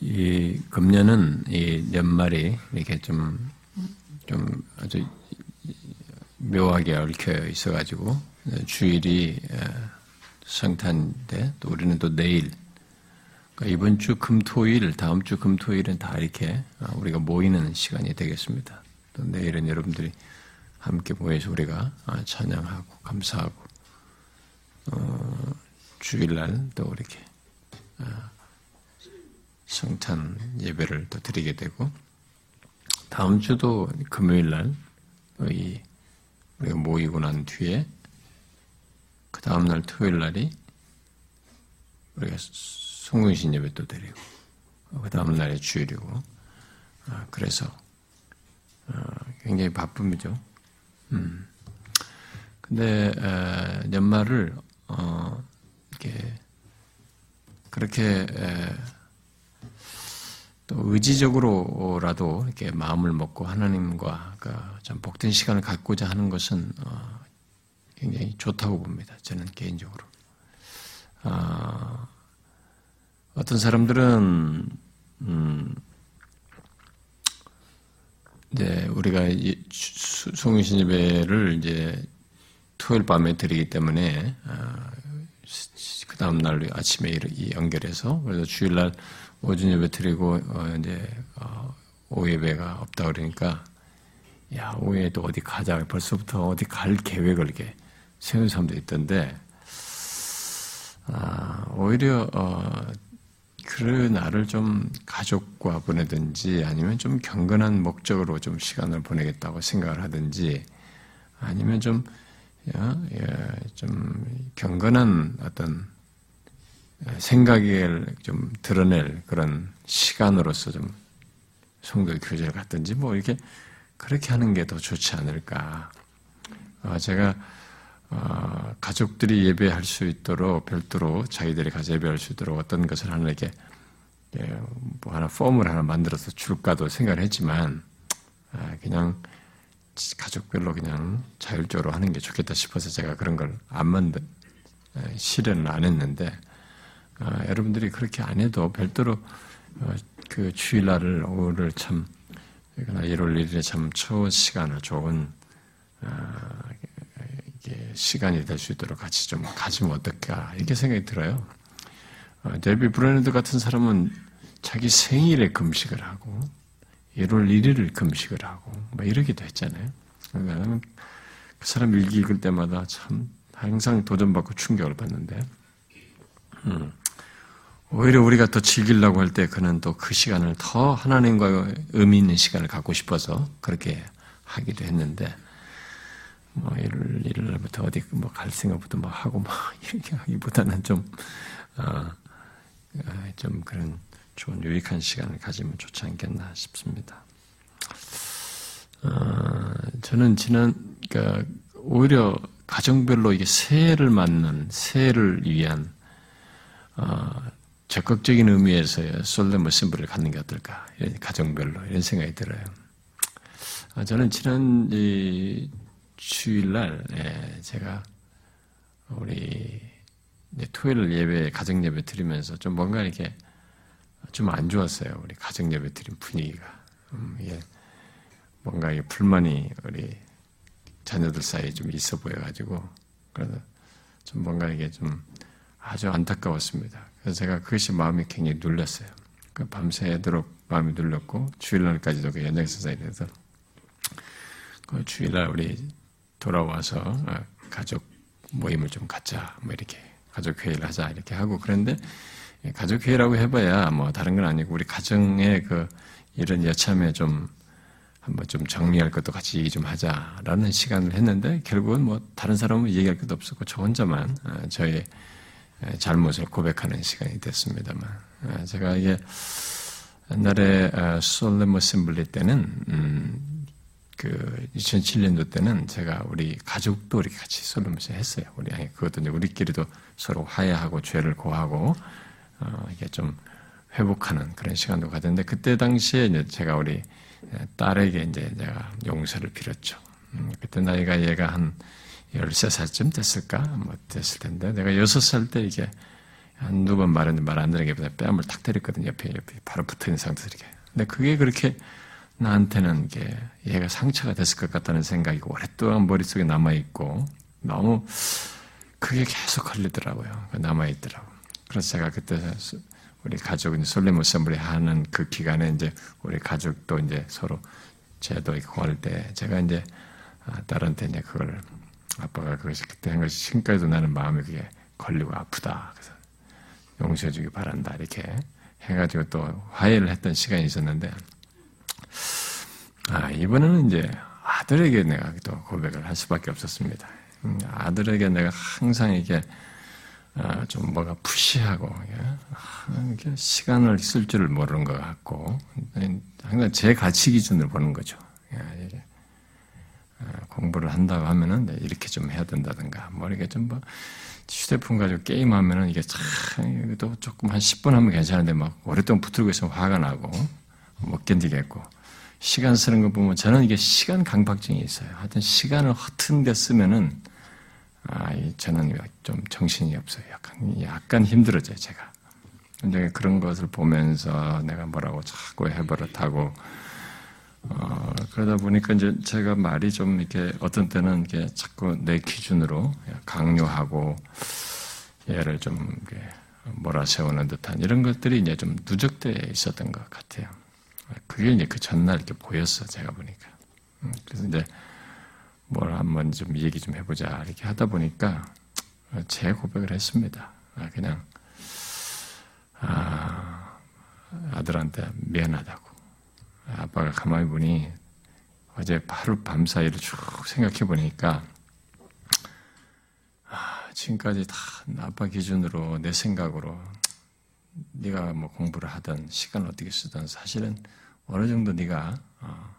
이 금년은 이 연말이 이렇게 좀, 좀 아주 묘하게 얽혀 있어가지고 주일이 성탄인데 또 우리는 또 내일 그러니까 이번 주 금토일, 다음 주 금토일은 다 이렇게 우리가 모이는 시간이 되겠습니다. 또 내일은 여러분들이 함께 모여서 우리가 찬양하고 감사하고 어, 주일날 또 이렇게 성탄 예배를 또 드리게 되고 다음 주도 금요일 날이 우리가 모이고 난 뒤에 그 다음 날 토요일 날이 우리가 송근신 예배 또 드리고 그 다음 날이 주일이고 아, 그래서 어, 굉장히 바쁨이죠. 음. 근데 연말을 어, 이렇게 그렇게 또 의지적으로라도 이렇게 마음을 먹고 하나님과 그참 복된 시간을 갖고자 하는 것은 어, 굉장히 좋다고 봅니다. 저는 개인적으로. 아, 어떤 사람들은 음, 이제 우리가 송유신 예배를 이제 토요일 밤에 드리기 때문에 아, 그 다음 날 아침에 연결해서 그래서 주일날 오전 예배 드리고 어, 이제 어, 오후 예배가 없다 그러니까 야 오후에도 어디 가자. 벌써부터 어디 갈 계획을 이렇게 세운 사람도 있던데 아, 오히려 어, 그 날을 좀 가족과 보내든지 아니면 좀 경건한 목적으로 좀 시간을 보내겠다고 생각을 하든지 아니면 좀, 예, 좀 경건한 어떤 생각을 좀 드러낼 그런 시간으로서 좀 성도 교제를 갖든지 뭐 이렇게 그렇게 하는 게 더 좋지 않을까. 어, 제가 어, 가족들이 예배할 수 있도록 별도로 자기들이 가서 예배할 수 있도록 어떤 것을 하나님께 예, 뭐 하나 폼을 하나 만들어서 줄까도 생각을 했지만 아, 그냥 가족별로 그냥 자율적으로 하는 게 좋겠다 싶어서 제가 그런 걸 안 만든 실현을 안 했는데 아, 여러분들이 그렇게 안 해도 별도로 어, 그 주일날을 오늘 참 1월 1일에 참 좋은 시간을 좋은 아, 시간이 될 수 있도록 같이 좀 가지면 어떨까 이렇게 생각이 들어요. 어, 데이비드 브레이너드 같은 사람은 자기 생일에 금식을 하고 1월 1일을 금식을 하고 뭐 이러기도 했잖아요. 그러니까 그 사람 일기 읽을 때마다 참 항상 도전받고 충격을 받는데 음. 오히려 우리가 더 즐기려고 할 때 그는 또 그 시간을 더 하나님과 의미 있는 시간을 갖고 싶어서 그렇게 하기도 했는데 뭐 1월 1일날부터 어디 뭐 갈 생각부터 막 하고 막 이렇게 하기보다는 좀 어, 어, 좀 그런 좋은 유익한 시간을 가지면 좋지 않겠나 싶습니다. 어, 저는 지난 그러니까 오히려 가정별로 이게 새해를 맞는 새해를 위한 어, 적극적인 의미에서의 솔레머 심볼을 갖는 게 어떨까? 이런 가정별로 이런 생각이 들어요. 아, 저는 지난 주일날 예, 제가 우리 토요일 예배 가정 예배 드리면서 좀 뭔가 이렇게 좀 안 좋았어요. 우리 가정 예배 드린 분위기가 음, 예, 뭔가 불만이 우리 자녀들 사이에 좀 있어 보여가지고 그래서 좀 뭔가 이게 좀 아주 안타까웠습니다. 그래서 제가 그것이 마음이 굉장히 눌렸어요. 그 밤새도록 마음이 눌렸고 주일날까지도 그 연장 선 사에 대해서 그 주일날 우리 돌아와서 어, 가족 모임을 좀 갖자 뭐 이렇게 가족 회의를 하자 이렇게 하고 그런데 가족 회의라고 해봐야 뭐 다른 건 아니고 우리 가정의 그 이런 여참에 좀 한번 좀 정리할 것도 같이 얘기 좀 하자라는 시간을 했는데 결국은 뭐 다른 사람은 얘기할 것도 없었고 저 혼자만 어, 저의 잘못을 고백하는 시간이 됐습니다만 아, 제가 이게 옛날에 아, 심블리 때는 음, 그 2007년도 때는 제가 우리 가족도 이렇게 같이 솔레모스 했어요. 우리 그것도 이제 우리끼리도 서로 화해하고 죄를 고하고 어, 이게 좀 회복하는 그런 시간도 가졌는데 그때 당시에 이제 제가 우리 딸에게 이제 제가 용서를 빌었죠. 음, 그때 나이가 얘가 한 13살쯤 됐을까? 뭐 됐을 텐데, 내가 6살 때 이게 한두 번 말했는데 말안게 뺨을 탁 때렸거든요. 옆에, 옆에 바로 붙어 있는 상태에서 이렇게. 근데 그게 그렇게 나한테는 게 얘가 상처가 됐을 것 같다는 생각이 오랫동안 머릿속에 남아 있고 너무 그게 계속 걸리더라고요. 남아 있더라고. 그래서 제가 그때 우리 가족, 솔레모 세물이 하는 그 기간에 이제 우리 가족도 이제 서로 제도 있고 할때 제가 이제 아, 딸한테 이제 그걸 아빠가 그것이 그때 한 것이 지금까지도 나는 마음이 그게 걸리고 아프다. 그래서 용서해 주기 바란다. 이렇게 해가지고 또 화해를 했던 시간이 있었는데 아, 이번에는 이제 아들에게 내가 또 고백을 할 수밖에 없었습니다. 음, 아들에게 내가 항상 이게 아, 좀 뭐가 푸시하고 이게 시간을 쓸 줄을 모르는 것 같고 항상 제 가치 기준으로 보는 거죠. 아, 공부를 한다고 하면은 이렇게 좀 해야 된다든가 뭐 이렇게 좀뭐 휴대폰 가지고 게임하면은 이게 참 또 조금 한 10분 하면 괜찮은데 막 오랫동안 붙들고 있으면 화가 나고 못 견디겠고 시간 쓰는 거 보면 저는 이게 시간 강박증이 있어요. 하여튼 시간을 허튼 데 쓰면은 아, 저는 좀 정신이 없어요. 약간 약간 힘들어져요, 제가. 근데 그런 것을 보면서 내가 뭐라고 자꾸 해버릇하고 어, 그러다 보니까 이제 제가 말이 좀 이렇게 어떤 때는 이게 자꾸 내 기준으로 강요하고 얘를 좀 몰아세우는 듯한 이런 것들이 이제 좀 누적되어 있었던 것 같아요. 그게 이제 그 전날 이렇게 보였어, 제가 보니까. 음, 그래서 이제 뭘 한번 좀 얘기 좀 해보자, 이렇게 하다 보니까 제 고백을 했습니다. 아, 그냥, 아, 아들한테 미안하다고. 아빠가 가만히 보니 어제 하루 밤 사이를 쭉 생각해 보니까 아, 지금까지 다 아빠 기준으로 내 생각으로 네가 뭐 공부를 하든 시간을 어떻게 쓰든 사실은 어느 정도 네가 어,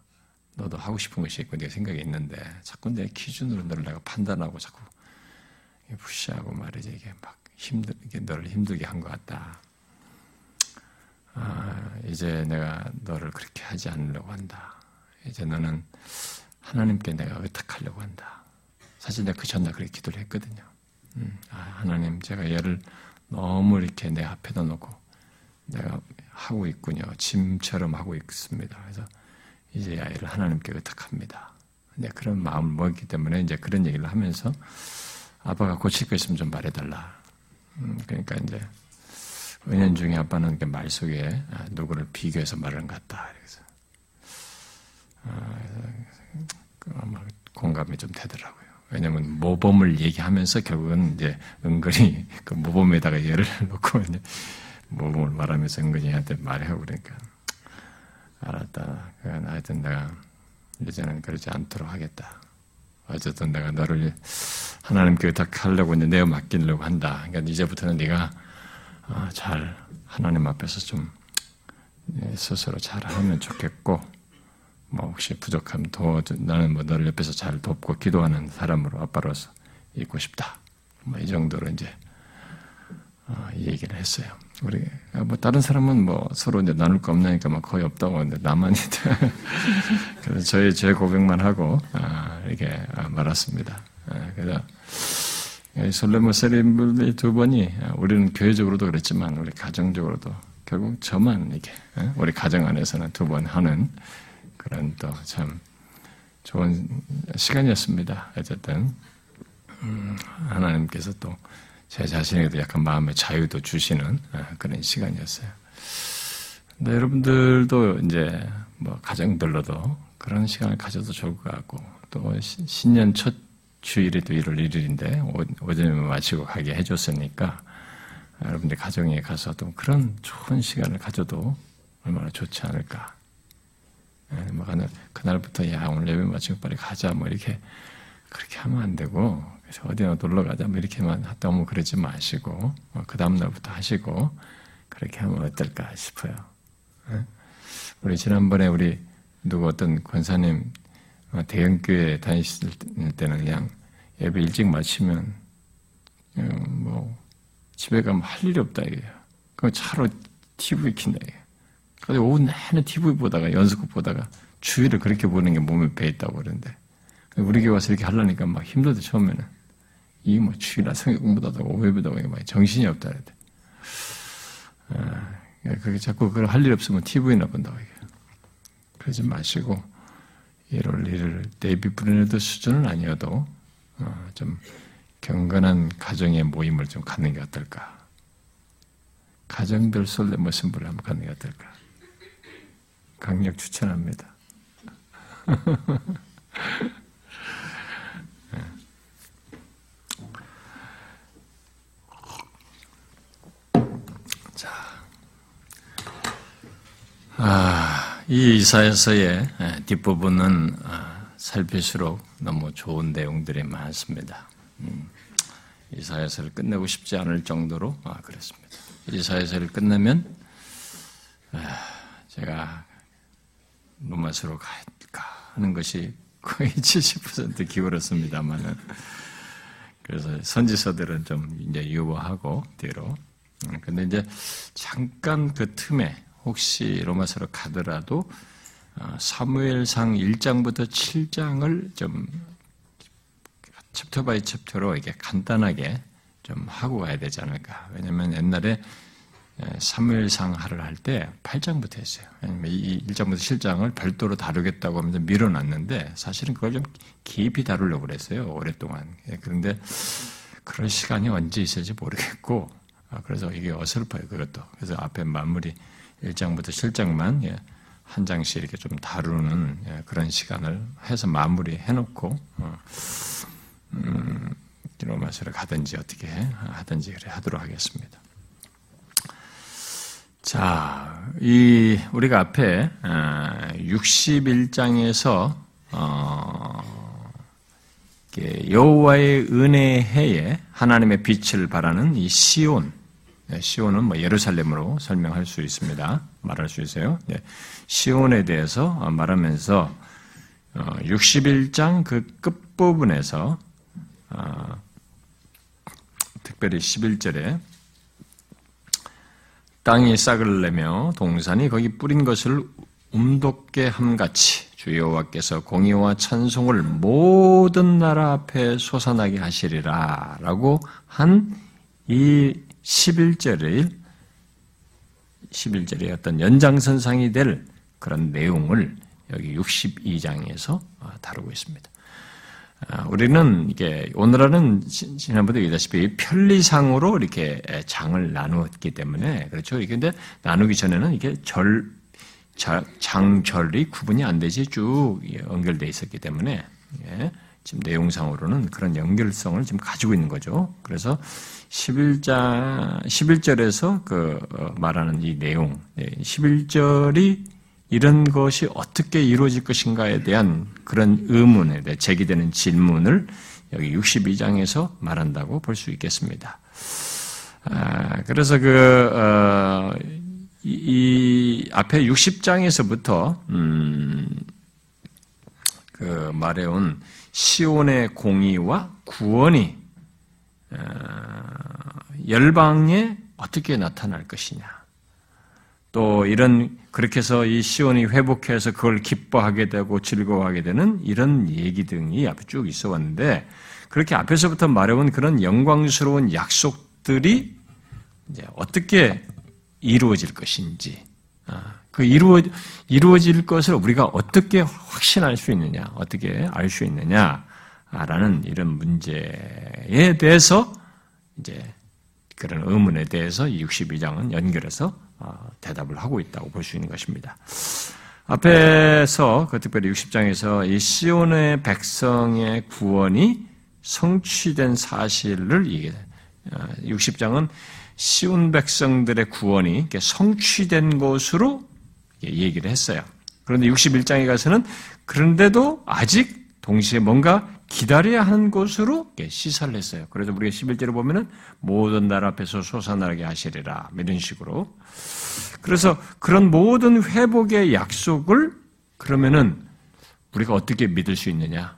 너도 하고 싶은 것이 있고 네 생각이 있는데 자꾸 내 기준으로 너를 내가 판단하고 자꾸 푸시하고 말이지 이게 막 힘들 게 너를 힘들게 한 것 같다. 아, 이제 내가 너를 그렇게 하지 않으려고 한다. 이제 너는 하나님께 내가 의탁하려고 한다. 사실 내가 그 전날 그렇게 기도를 했거든요. 음, 아, 하나님, 제가 얘를 너무 이렇게 내 앞에다 놓고 내가 하고 있군요. 짐처럼 하고 있습니다. 그래서 이제 아이를 하나님께 의탁합니다. 네, 그런 마음을 먹기 때문에 이제 그런 얘기를 하면서 아빠가 고칠 거 있으면 좀 말해달라. 음, 그러니까 이제 은연 중에 아빠는 말 속에 아, 누구를 비교해서 말하는 것 같다. 그래서 아마 공감이 좀 되더라고요. 왜냐하면 모범을 얘기하면서 결국은 이제 은근히 그 모범에다가 예를 놓고 모범을 말하면서 은근히 한테 말하고 그러니까 알았다. 하여튼 내가 이제는 그러지 않도록 하겠다. 어쨌든 내가 너를 하나님께 의탁하려고 이제 내어 맡기려고 한다. 그러니까 이제부터는 네가 어, 잘 하나님 앞에서 좀 예, 스스로 잘 하면 좋겠고 뭐 혹시 부족하면 더 나는 뭐 너를 옆에서 잘 돕고 기도하는 사람으로 아빠로서 있고 싶다. 뭐 이 정도로 이제 어, 이 얘기를 했어요. 우리 뭐 다른 사람은 뭐 서로 이제 나눌 거 없나니까 막 거의 없다고 하는데 나만 그래서 저희 제 고백만 하고 아, 이렇게 아, 말았습니다. 아, 그래서 솔레모 세리물이 두 번이 우리는 교회적으로도 그랬지만 우리 가정적으로도 결국 저만 이렇게 우리 가정 안에서는 두 번 하는 그런 또 참 좋은 시간이었습니다. 어쨌든 음, 하나님께서 또 제 자신에도 약간 마음의 자유도 주시는 그런 시간이었어요. 근데 여러분들도 이제 뭐 가정들로도 그런 시간을 가져도 좋을 것 같고 또 신년 첫 주일이 또 1월 1일인데 오전에 마치고 가게 해줬으니까 여러분들 가정에 가서 또 그런 좋은 시간을 가져도 얼마나 좋지 않을까. 예, 뭐 그날부터 야 오늘 예배 마치고 빨리 가자 뭐 이렇게 그렇게 하면 안 되고 그래서 어디나 놀러 가자 뭐 이렇게만 너무 그러지 마시고 뭐그 다음 날부터 하시고 그렇게 하면 어떨까 싶어요. 예? 우리 지난번에 우리 누구 어떤 권사님 어, 대형교회 다니실 때는 그냥 예배 일찍 마치면 어, 뭐 집에 가면 할 일이 없다 이게요. 그 차로 TV 킨다 이게. 그래서 오후 내내 TV 보다가 연속극 보다가 주의를 그렇게 보는 게 몸에 배 있다고 그러는데 우리 교회 와서 이렇게 하려니까 막 힘들대 처음에는 이 뭐 주일날 성경 공부도 하고 막 정신이 없다 그랬대. 그게 자꾸 그걸 할 일 없으면 TV나 본다고 얘기해요. 그러지 마시고, 1월 1일 데이비드 브레이너드 수준은 아니어도, 어, 좀 경건한 가정의 모임을 좀 갖는 게 어떨까. 가정별 솔레 모습을 한번 갖는 게 어떨까. 강력 추천합니다. 자, 아, 이 이사에서의 뒷부분은 아, 살필수록 너무 좋은 내용들이 많습니다. 음, 이사에서를 끝내고 싶지 않을 정도로 아, 그렇습니다. 이사에서를 끝내면 아, 제가 로마서로 갈까 하는 것이 거의 70% 기울었습니다만은 그래서 선지서들은 좀 이제 유보하고 뒤로 음, 근데 이제 잠깐 그 틈에 혹시 로마서로 가더라도 어, 사무엘상 1장부터 7장을 좀 chapter by chapter로 이게 간단하게 좀 하고 가야 되지 않을까. 왜냐면 옛날에 사무엘상 하를 할 때 8장부터 했어요. 왜냐면 이 1장부터 7장을 별도로 다루겠다고 하면서 밀어놨는데 사실은 그걸 좀 깊이 다루려고 그랬어요. 오랫동안. 예, 그런데 그런 시간이 언제 있을지 모르겠고 아, 그래서 이게 어설퍼요. 그것도. 그래서 앞에 마무리 1장부터 7장만 예, 한 장씩 이렇게 좀 다루는 예, 그런 시간을 해서 마무리 해 놓고 어, 음, 로마서를 가든지 어떻게 하든지 그래 하도록 하겠습니다. 자, 이 우리가 앞에 61장에서 어, 어 여호와의 은혜 해에 하나님의 빛을 바라는 이 시온, 네, 시온은 뭐 예루살렘으로 설명할 수 있습니다. 말할 수 있어요. 네, 시온에 대해서 말하면서 61장 어, 그 끝부분에서 어, 특별히 11절에 땅이 싹을 내며 동산이 거기 뿌린 것을 움돋게 함같이 주 여호와께서 공의와 찬송을 모든 나라 앞에 솟아나게 하시리라 라고 한 이 11절의 11절의 어떤 연장선상이 될 그런 내용을 여기 62장에서 다루고 있습니다. 아, 우리는 이게 오늘은 지난번에 얘기했다시피 편리상으로 이렇게 장을 나누었기 때문에 그렇죠. 근데 나누기 전에는 이게 절 장절이 구분이 안 되지 쭉 연결돼 있었기 때문에 예, 지금 내용상으로는 그런 연결성을 지금 가지고 있는 거죠. 그래서 11장 11절에서 그 어, 말하는 이 내용 11절이 이런 것이 어떻게 이루어질 것인가에 대한 그런 의문에 대해 제기되는 질문을 여기 62장에서 말한다고 볼 수 있겠습니다. 아, 그래서 그, 어, 이, 이, 앞에 60장에서부터, 음, 그 말해온 시온의 공의와 구원이, 어, 열방에 어떻게 나타날 것이냐. 또 이런 그렇게 해서 이 시온이 회복해서 그걸 기뻐하게 되고 즐거워하게 되는 이런 얘기 등이 앞에 쭉 있어 왔는데 그렇게 앞에서부터 말해온 그런 영광스러운 약속들이 이제 어떻게 이루어질 것인지 아, 그 이루어 이루어질 것을 우리가 어떻게 확신할 수 있느냐, 어떻게 알 수 있느냐 라는 이런 문제에 대해서 이제 그런 의문에 대해서 62장은 연결해서 어, 대답을 하고 있다고 볼 수 있는 것입니다. 앞에서 그 특별히 60장에서 이 시온의 백성의 구원이 성취된 사실을 얘기해 60장은 어, 시온 백성들의 구원이 성취된 것으로 얘기를 했어요. 그런데 61장에 가서는 그런데도 아직 동시에 뭔가 기다려야 하는 것으로 시사를 했어요. 그래서 우리가 11절에 보면은 모든 나라 앞에서 솟아나게 하시리라. 이런 식으로. 그래서 그런 모든 회복의 약속을 그러면은 우리가 어떻게 믿을 수 있느냐?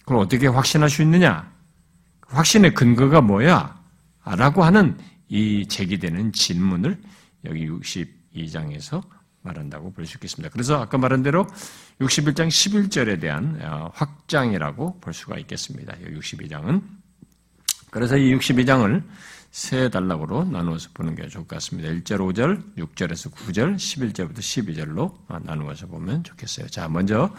그걸 어떻게 확신할 수 있느냐? 확신의 근거가 뭐야? 라고 하는 이 제기되는 질문을 여기 62장에서 말한다고 볼 수 있겠습니다. 그래서 아까 말한 대로 61장 11절에 대한 어, 확장이라고 볼 수가 있겠습니다. 62장은 그래서 이 62장을 세 단락으로 나누어서 보는 게 좋을 것 같습니다. 1절, 5절, 6절에서 9절, 11절부터 12절로 나누어서 보면 좋겠어요. 자, 먼저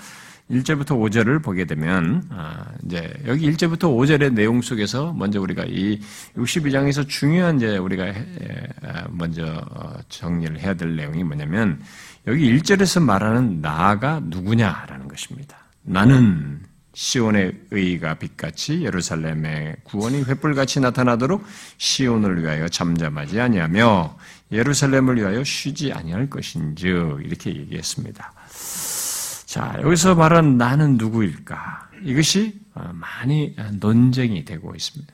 1절부터 5절을 보게 되면 아, 이제 여기 1절부터 5절의 내용 속에서 먼저 우리가 이 62장에서 중요한 이제 우리가 아, 먼저 어, 정리를 해야 될 내용이 뭐냐면 여기 1절에서 말하는 나가 누구냐라는 것입니다. 나는 시온의 의가 빛같이 예루살렘의 구원이 횃불같이 나타나도록 시온을 위하여 잠잠하지 아니하며 예루살렘을 위하여 쉬지 아니할 것인즉 이렇게 얘기했습니다. 자 여기서 말한 나는 누구일까? 이것이 많이 논쟁이 되고 있습니다.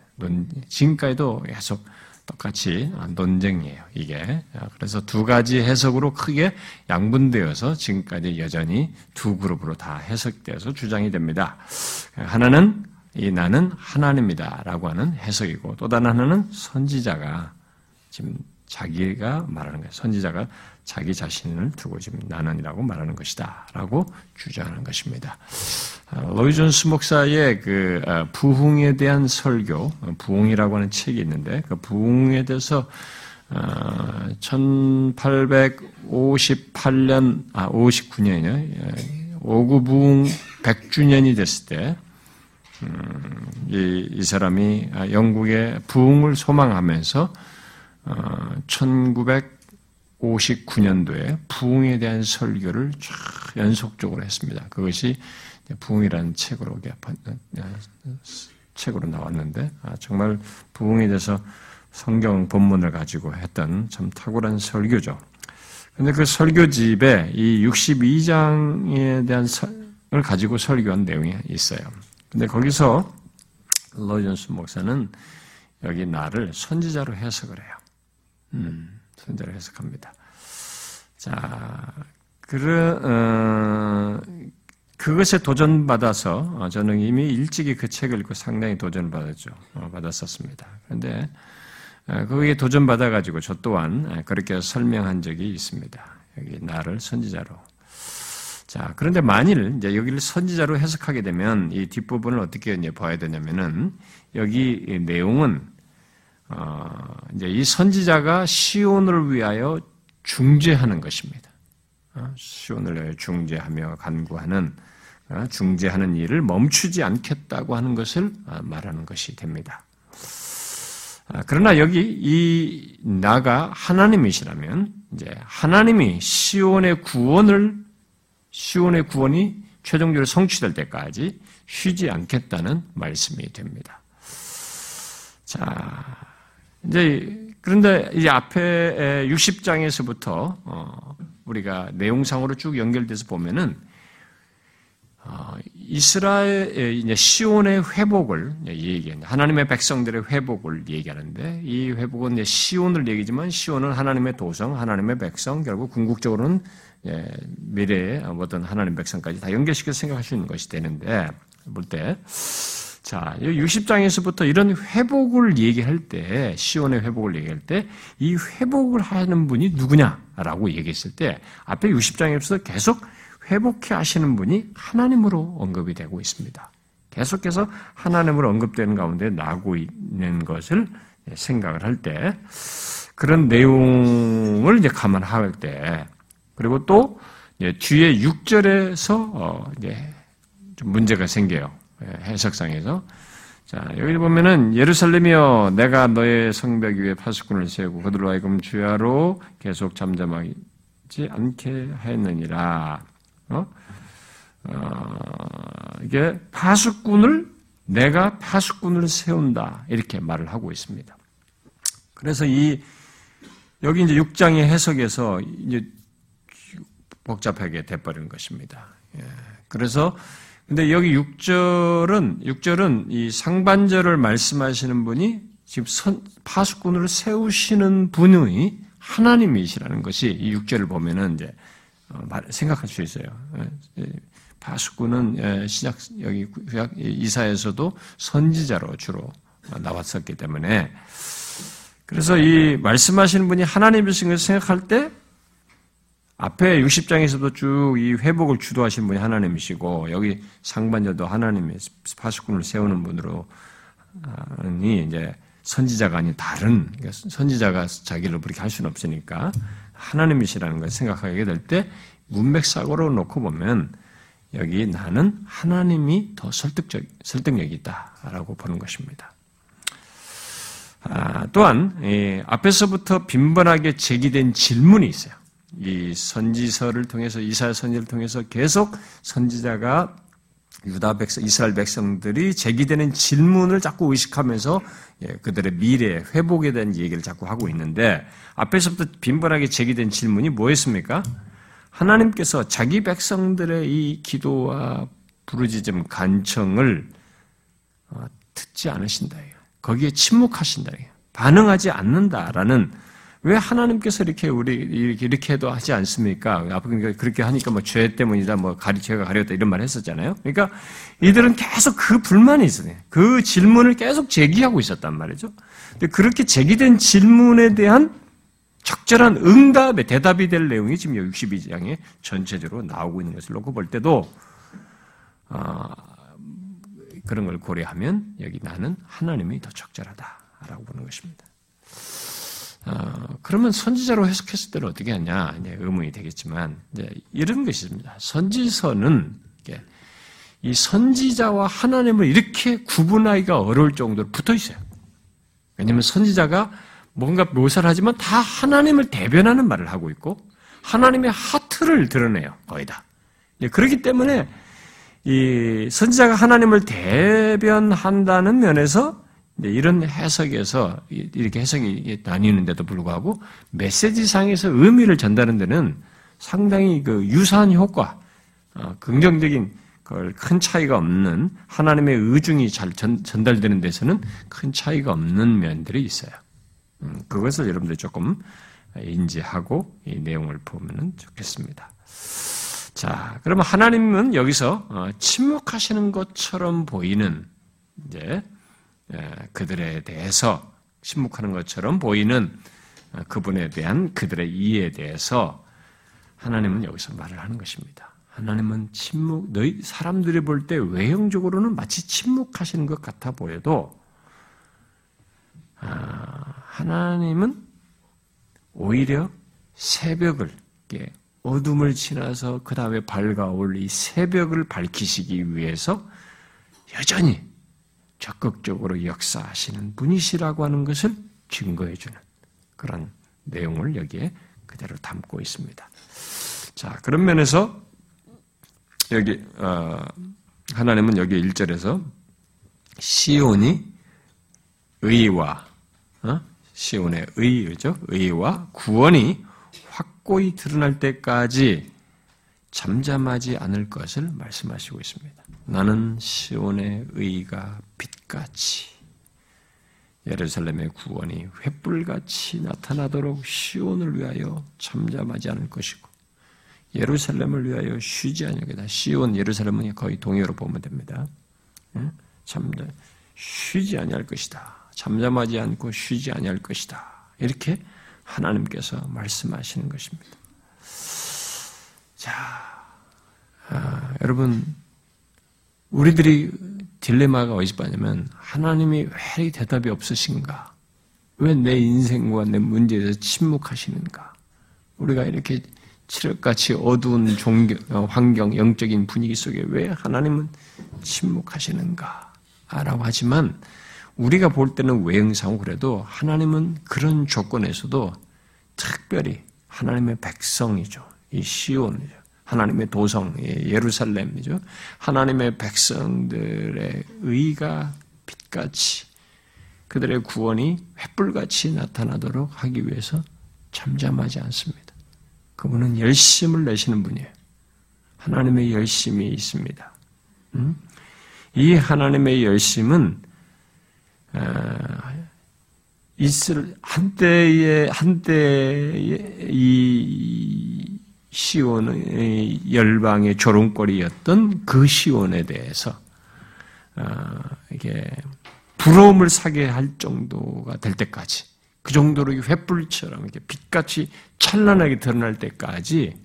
지금까지도 계속 똑같이 논쟁이에요, 이게. 그래서 두 가지 해석으로 크게 양분되어서 지금까지 여전히 두 그룹으로 다 해석되어서 주장이 됩니다. 하나는 이 나는 하나님이다 라고 하는 해석이고 또 다른 하나는 선지자가 지금 자기가 말하는 거예요. 선지자가 자기 자신을 두고 지금 나는이라고 말하는 것이다. 라고 주장하는 것입니다. 어, 로이존스 목사의 그 어, 부흥에 대한 설교, 어, 부흥이라고 하는 책이 있는데 그 부흥에 대해서 1858년, 아, 59년이요. 오구 부흥 100주년이 됐을 때, 음, 이, 이 사람이 영국의 부흥을 소망하면서, 1900 59년도에 부흥에 대한 설교를 쫙 연속적으로 했습니다. 그것이 부흥이라는 책으로 책으로 나왔는데 아, 정말 부흥에 대해서 성경 본문을 가지고 했던 참 탁월한 설교죠. 근데 그 설교집에 이 62장에 대한 설을 가지고 설교한 내용이 있어요. 근데 거기서 로이존스 목사는 여기 나를 선지자로 해석을 해요. 음. 선자를 해석합니다. 자, 그 어, 그것에 도전받아서 어, 저는 이미 일찍이 그 책을 읽고 상당히 도전을 받았죠. 어, 받았었습니다. 그런데 어, 거기에 도전받아가지고 저 또한 그렇게 설명한 적이 있습니다. 여기 나를 선지자로. 자, 그런데 만일 이제 여기를 선지자로 해석하게 되면 이 뒷부분을 어떻게 이제 봐야 되냐면은 여기 내용은 어, 이제 이 선지자가 시온을 위하여 중재하는 것입니다. 어, 시온을 위하여 중재하며 간구하는 어, 중재하는 일을 멈추지 않겠다고 하는 것을 말하는 것이 됩니다. 그러나 여기 이 나가 하나님이시라면 이제 하나님이 시온의 구원을 시온의 구원이 최종적으로 성취될 때까지 쉬지 않겠다는 말씀이 됩니다. 자, 이제 그런데 이 앞에 60장에서부터 어, 우리가 내용상으로 쭉 연결돼서 보면은 어, 이스라엘 이제 시온의 회복을 얘기하는 하나님의 백성들의 회복을 얘기하는데 이 회복은 이제 시온을 얘기지만 시온은 하나님의 도성, 하나님의 백성, 결국 궁극적으로는 미래의 어떤 하나님 백성까지 다 연결시켜서 생각할 수 있는 것이 되는데 볼 때 자, 60장에서부터 이런 회복을 얘기할 때, 시온의 회복을 얘기할 때, 이 회복을 하는 분이 누구냐라고 얘기했을 때, 앞에 60장에서 계속 회복해 하시는 분이 하나님으로 언급이 되고 있습니다. 계속해서 하나님으로 언급되는 가운데 나고 있는 것을 생각을 할 때, 그런 내용을 이제 감안할 때, 그리고 또, 뒤에 6절에서, 어, 문제가 생겨요. 예, 해석상에서. 자, 여기 보면은 예루살렘이여 내가 너의 성벽 위에 파수꾼을 세우고 그들로 하여금 주야로 계속 잠잠하지 않게 하였느니라. 어? 어, 이게 파수꾼을 내가 파수꾼을 세운다 이렇게 말을 하고 있습니다. 그래서 이 여기 이제 6장의 해석에서 이제 복잡하게 돼버린 것입니다. 예. 그래서 근데 여기 6절은 6절은 이 상반절을 말씀하시는 분이 지금 선, 파수꾼을 세우시는 분이 하나님이시라는 것이 이 6절을 보면은 이제 어, 생각할 수 있어요. 예, 파수꾼은 예, 시작 여기 이사에서도 선지자로 주로 나왔었기 때문에 그래서 이 말씀하시는 분이 하나님이신 것을 생각할 때 앞에 60장에서도 쭉 이 회복을 주도하신 분이 하나님이시고 여기 상반절도 하나님의 파수꾼을 세우는 분으로 이제 선지자가 아닌 다른 그러니까 선지자가 자기를 그렇게 할 수는 없으니까 하나님이시라는 걸 생각하게 될 때 문맥사고로 놓고 보면 여기 나는 하나님이 더 설득적 설득력이 있다라고 보는 것입니다. 아, 또한 앞에서부터 빈번하게 제기된 질문이 있어요. 이 선지서를 통해서 이사야 선지를 통해서 계속 선지자가 유다 백성, 이스라엘 백성들이 제기되는 질문을 자꾸 의식하면서 예, 그들의 미래 회복에 대한 얘기를 자꾸 하고 있는데 앞에서부터 빈번하게 제기된 질문이 뭐였습니까? 하나님께서 자기 백성들의 이 기도와 부르짖음 간청을 어, 듣지 않으신다. 거기에 침묵하신다. 반응하지 않는다라는 왜 하나님께서 이렇게 우리 이렇게, 이렇게 해도 하지 않습니까? 그러니까 그렇게 하니까 뭐 죄 때문이다, 뭐 가리 죄가 가렸다 이런 말 했었잖아요. 그러니까 이들은 계속 그 불만이 있어요. 그 질문을 계속 제기하고 있었단 말이죠. 근데 그렇게 제기된 질문에 대한 적절한 응답의 대답이 될 내용이 지금 62장에 전체적으로 나오고 있는 것을 놓고 볼 때도 어, 그런 걸 고려하면 여기 나는 하나님이 더 적절하다라고 보는 것입니다. 어, 그러면 선지자로 해석했을 때는 어떻게 하냐? 이제 의문이 되겠지만, 이제 이런 것입니다. 선지서는, 이 선지자와 하나님을 이렇게 구분하기가 어려울 정도로 붙어 있어요. 왜냐하면 선지자가 뭔가 묘사를 하지만 다 하나님을 대변하는 말을 하고 있고, 하나님의 하트를 드러내요. 거의 다. 그렇기 때문에, 이 선지자가 하나님을 대변한다는 면에서 이런 해석에서 이렇게 해석이 나뉘는데도 불구하고 메시지상에서 의미를 전달하는 데는 상당히 그 유사한 효과, 어, 긍정적인 큰 차이가 없는 하나님의 의중이 잘 전, 달되는 데서는 큰 차이가 없는 면들이 있어요. 음, 그것을 여러분들 조금 인지하고 이 내용을 보면 좋겠습니다. 자, 그러면 하나님은 여기서 어, 침묵하시는 것처럼 보이는 이제 예, 그들에 대해서 침묵하는 것처럼 보이는 어, 그분에 대한 그들의 이해에 대해서 하나님은 여기서 말을 하는 것입니다. 하나님은 침묵, 너희 사람들이 볼 때 외형적으로는 마치 침묵하시는 것 같아 보여도 아, 하나님은 오히려 새벽을 어둠을 지나서 그 다음에 밝아올 이 새벽을 밝히시기 위해서 여전히 적극적으로 역사하시는 분이시라고 하는 것을 증거해 주는 그런 내용을 여기에 그대로 담고 있습니다. 자, 그런 면에서 여기 어, 하나님은 여기 1절에서 시온이 의와 어? 시온의 의죠. 의와 구원이 확고히 드러날 때까지 잠잠하지 않을 것을 말씀하시고 있습니다. 나는 시온의 의가 빛같이 예루살렘의 구원이 횃불같이 나타나도록 시온을 위하여 잠잠하지 않을 것이고 예루살렘을 위하여 쉬지 않으겠다. 시온 예루살렘은 거의 동의어로 보면 됩니다. 잠잠 쉬지 아니할 것이다. 잠잠하지 않고 쉬지 아니할 것이다. 이렇게 하나님께서 말씀하시는 것입니다. 자, 아, 여러분 우리들이 딜레마가 어디서 빠냐면 하나님이 왜 대답이 없으신가? 왜 내 인생과 내 문제에 대해서 침묵하시는가? 우리가 이렇게 칠흑같이 어두운 종교, 어, 환경, 영적인 분위기 속에 왜 하나님은 침묵하시는가? 라고 하지만 우리가 볼 때는 외형상으로 그래도 하나님은 그런 조건에서도 특별히 하나님의 백성이죠. 이 시온이죠. 하나님의 도성, 예, 예루살렘이죠. 하나님의 백성들의 의가 빛같이 그들의 구원이 횃불같이 나타나도록 하기 위해서 잠잠하지 않습니다. 그분은 열심을 내시는 분이에요. 하나님의 열심이 있습니다. 음? 이 하나님의 열심은 아, 있을 한때의 한때의 이 시온의 열방의 조롱거리였던 그 시온에 대해서 어, 이게 부러움을 사게 할 정도가 될 때까지 그 정도로 횃불처럼 이렇게 빛같이 찬란하게 드러날 때까지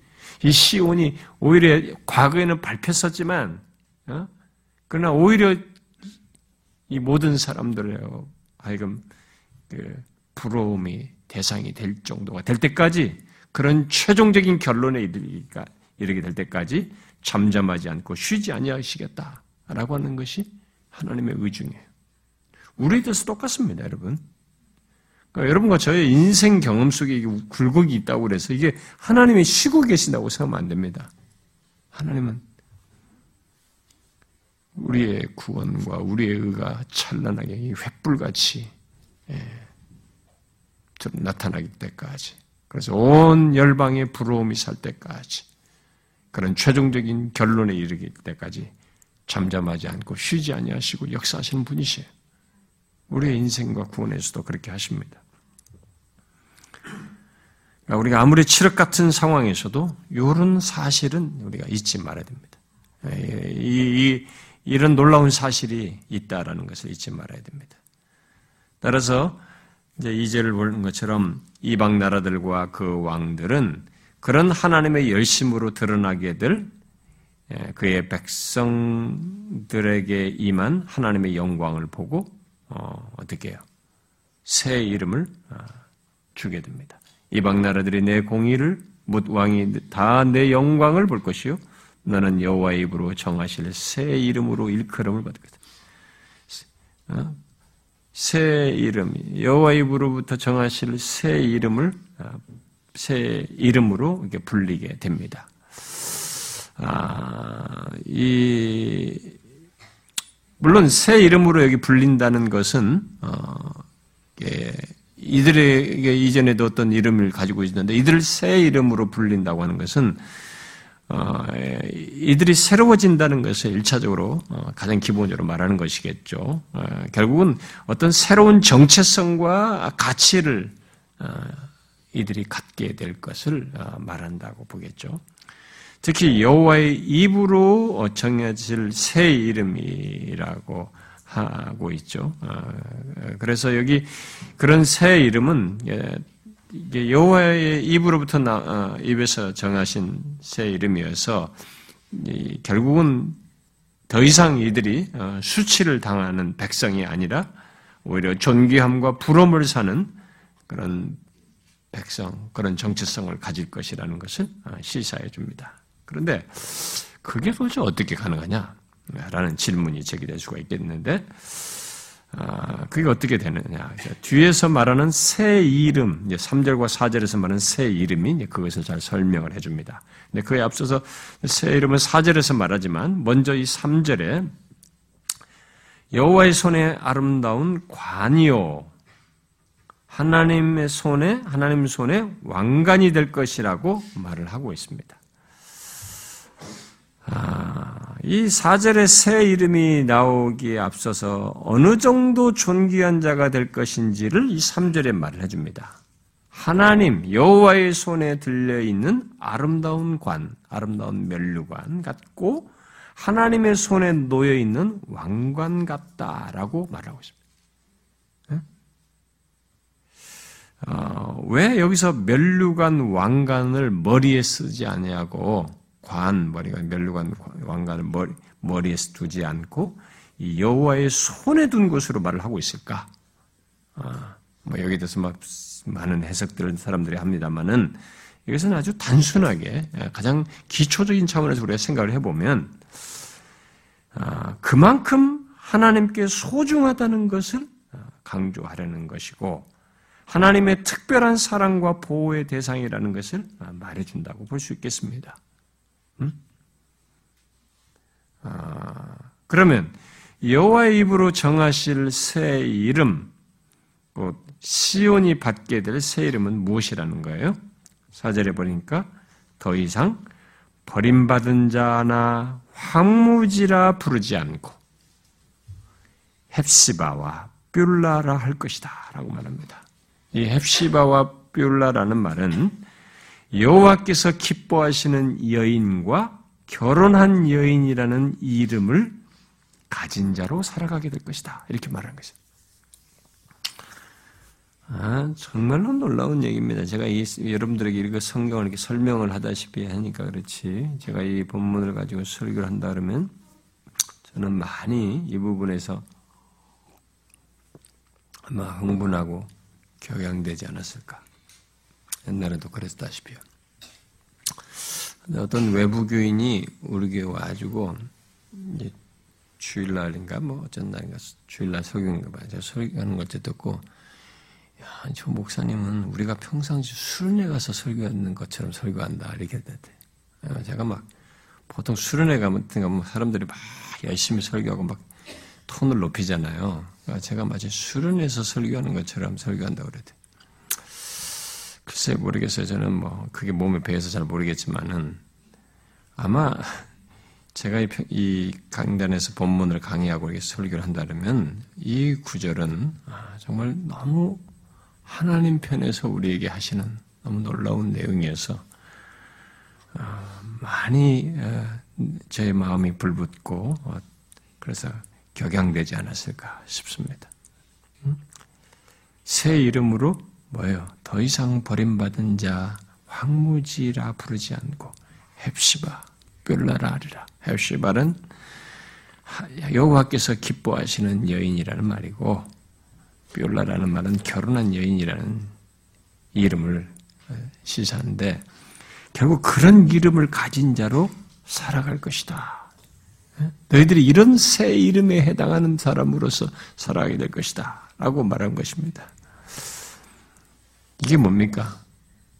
이 시온이 오히려 과거에는 밟혔었지만 어? 그러나 오히려 이 모든 사람들의 하여금 그 부러움이 대상이 될 정도가 될 때까지 그런 최종적인 결론에 이르기가 이르게 될 때까지 잠잠하지 않고 쉬지 아니하시겠다라고 하는 것이 하나님의 의중이에요. 우리에서 똑같습니다, 여러분. 그러니까 여러분과 저의 인생 경험 속에 굴곡이 있다고 그래서 이게 하나님이 쉬고 계신다고 생각하면 안 됩니다. 하나님은 우리의 구원과 우리의 의가 찬란하게 횃불같이 예, 나타나기 때까지 그래서 온 열방의 부러움이 살 때까지 그런 최종적인 결론에 이르기 때까지 잠잠하지 않고 쉬지 아니하시고 역사하시는 분이시에요. 우리의 인생과 구원에서도 그렇게 하십니다. 그러니까 우리가 아무리 칠흑 같은 상황에서도 이런 사실은 우리가 잊지 말아야 됩니다. 예, 이, 이, 이 런 놀라운 사실이 있다라는 것을 잊지 말아야 됩니다. 따라서 이제 이제를 보는 것처럼 이방 나라들과 그 왕들은 그런 하나님의 열심으로 드러나게 될 예, 그의 백성들에게 임한 하나님의 영광을 보고 어, 어떻게 해요? 새 이름을 어, 주게 됩니다. 이방 나라들이 내 공의를 못 왕이 다 내 영광을 볼 것이요 너는 여호와의 입으로 정하실 새 이름으로 일컬음을 받겠다. 어? 새 이름, 여호와 입으로부터 정하실 새 이름을 어, 새 이름으로 이렇게 불리게 됩니다. 아, 이 물론 새 이름으로 여기 불린다는 것은 어, 예, 이들에게 이전에도 어떤 이름을 가지고 있는데 이들을 새 이름으로 불린다고 하는 것은 어, 이들이 새로워진다는 것을 일차적으로 어, 가장 기본적으로 말하는 것이겠죠. 어, 결국은 어떤 새로운 정체성과 가치를 어, 이들이 갖게 될 것을 어, 말한다고 보겠죠. 특히 여호와의 입으로 정해질 새 이름이라고 하고 있죠. 어, 그래서 여기 그런 새 이름은 예, 여호와의 입으로부터 나, 어, 입에서 정하신 새 이름이어서 결국은 더 이상 이들이 어, 수치를 당하는 백성이 아니라 오히려 존귀함과 부러움을 사는 그런 백성, 그런 정체성을 가질 것이라는 것을 시사해 줍니다. 그런데 그게 도대체 어떻게 가능하냐? 라는 질문이 제기될 수가 있겠는데, 아, 그게 어떻게 되느냐. 뒤에서 말하는 새 이름, 3절과 4절에서 말하는 새 이름이 그것을 잘 설명을 해줍니다. 근데 그에 앞서서 새 이름은 4절에서 말하지만, 먼저 이 3절에 여호와의 손에 아름다운 관이요. 하나님의 손에, 하나님 손에 왕관이 될 것이라고 말을 하고 있습니다. 아, 이 사절의 새 이름이 나오기에 앞서서 어느 정도 존귀한 자가 될 것인지를 이 3절에 말을 해줍니다. 하나님 여호와의 손에 들려 있는 아름다운 관, 아름다운 멸류관 같고 하나님의 손에 놓여 있는 왕관 같다라고 말하고 있습니다. 어, 왜 여기서 멸류관 왕관을 머리에 쓰지 않냐고 관 머리가 멸류관 왕관을 머리, 머리에 두지 않고 이 여호와의 손에 둔 것으로 말을 하고 있을까? 아, 뭐 여기에 대해서 막 많은 해석들을 사람들이 합니다만은 이것은 아주 단순하게 가장 기초적인 차원에서 우리가 생각을 해보면 아, 그만큼 하나님께 소중하다는 것을 강조하려는 것이고 하나님의 특별한 사랑과 보호의 대상이라는 것을 말해준다고 볼 수 있겠습니다. 음? 아, 그러면 여호와의 입으로 정하실 새 이름, 곧 시온이 받게 될 새 이름은 무엇이라는 거예요? 사절에 보니까 더 이상 버림받은 자나 황무지라 부르지 않고 헵시바와 뷸라라 할 것이다 라고 말합니다. 이 헵시바와 뷸라라는 말은 여호와께서 기뻐하시는 여인과 결혼한 여인이라는 이름을 가진 자로 살아가게 될 것이다. 이렇게 말하는 것이죠. 아, 정말로 놀라운 얘기입니다. 제가 이, 여러분들에게 이렇게 성경을 이렇게 설명을 하다시피 하니까 그렇지. 제가 이 본문을 가지고 설교를 한다 그러면 저는 많이 이 부분에서 아마 흥분하고 격양되지 않았을까. 옛날에도 그랬다시피요. 어떤 외부 교인이 우리 교회 와가지고 이제 주일날인가 뭐 어쩐 날인가 주일날 설교인가 봐요. 제가 설교하는 걸 듣고 야, 저 목사님은 우리가 평상시 수련회 가서 설교하는 것처럼 설교한다 이렇게 됐대. 어, 제가 막 보통 수련회 가면 사람들이 막 열심히 설교하고 막 톤을 높이잖아요. 그러니까 제가 마치 수련회에서 설교하는 것처럼 설교한다고 그랬대. 글쎄 모르겠어요. 저는 뭐 그게 몸에 배해서 잘 모르겠지만은 아마 제가 이, 이 강단에서 본문을 강의하고 이렇게 설교를 한다면 이 구절은 아, 정말 너무 하나님 편에서 우리에게 하시는 너무 놀라운 내용이어서 아, 많이 어, 제 마음이 불붙고 어, 그래서 격양되지 않았을까 싶습니다. 새 이름으로 뭐예요? 더 이상 버림받은 자 황무지라 부르지 않고 헵시바 뾰라라 하리라. 헵시바는 여호와께서 기뻐하시는 여인이라는 말이고 뾰라라는 말은 결혼한 여인이라는 이름을 시사하는데 결국 그런 이름을 가진 자로 살아갈 것이다. 너희들이 이런 새 이름에 해당하는 사람으로서 살아가게 될 것이다. 라고 말한 것입니다. 이게 뭡니까?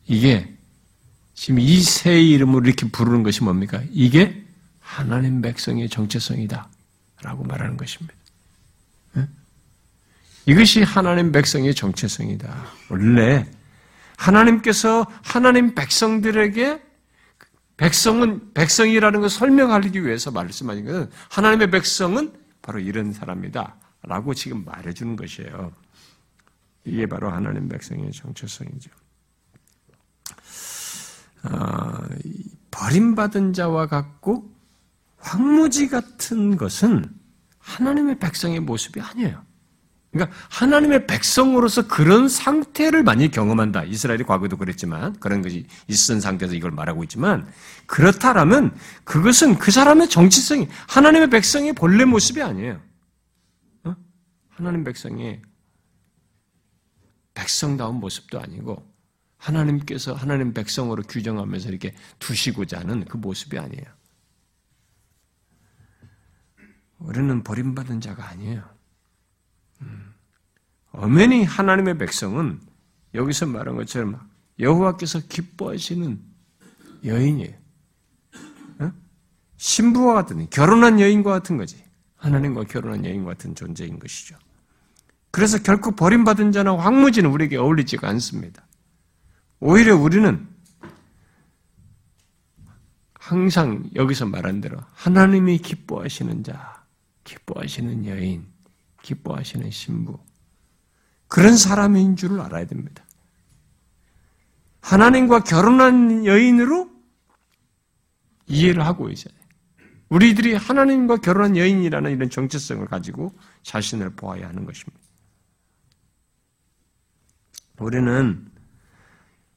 이게 지금 이새 이름으로 이렇게 부르는 것이 뭡니까? 이게 하나님 백성의 정체성이다. 라고 말하는 것입니다. 이것이 하나님 백성의 정체성이다. 원래 하나님께서 하나님 백성들에게 백성은 백성이라는 것을 설명하기 위해서 말씀하신 것은 하나님의 백성은 바로 이런 사람이다. 라고 지금 말해주는 것이에요. 이게 바로 하나님 백성의 정체성이죠. 어, 버림받은 자와 같고 황무지 같은 것은 하나님의 백성의 모습이 아니에요. 그러니까 하나님의 백성으로서 그런 상태를 많이 경험한다. 이스라엘이 과거에도 그랬지만 그런 것이 있은 상태에서 이걸 말하고 있지만 그렇다라면 그것은 그 사람의 정치성이 하나님의 백성의 본래 모습이 아니에요. 어? 하나님 백성의 백성다운 모습도 아니고 하나님께서 하나님 백성으로 규정하면서 이렇게 두시고자 하는 그 모습이 아니에요. 우리는 버림받은 자가 아니에요. 엄연히 하나님의 백성은 여기서 말한 것처럼 여호와께서 기뻐하시는 여인이에요. 어? 신부와 같은 결혼한 여인과 같은 거지. 하나님과 결혼한 여인과 같은 존재인 것이죠. 그래서 결코 버림받은 자나 황무지는 우리에게 어울리지가 않습니다. 오히려 우리는 항상 여기서 말한 대로 하나님이 기뻐하시는 자, 기뻐하시는 여인, 기뻐하시는 신부, 그런 사람인 줄을 알아야 됩니다. 하나님과 결혼한 여인으로 이해를 하고 있어야 돼요. 우리들이 하나님과 결혼한 여인이라는 이런 정체성을 가지고 자신을 보아야 하는 것입니다. 우리는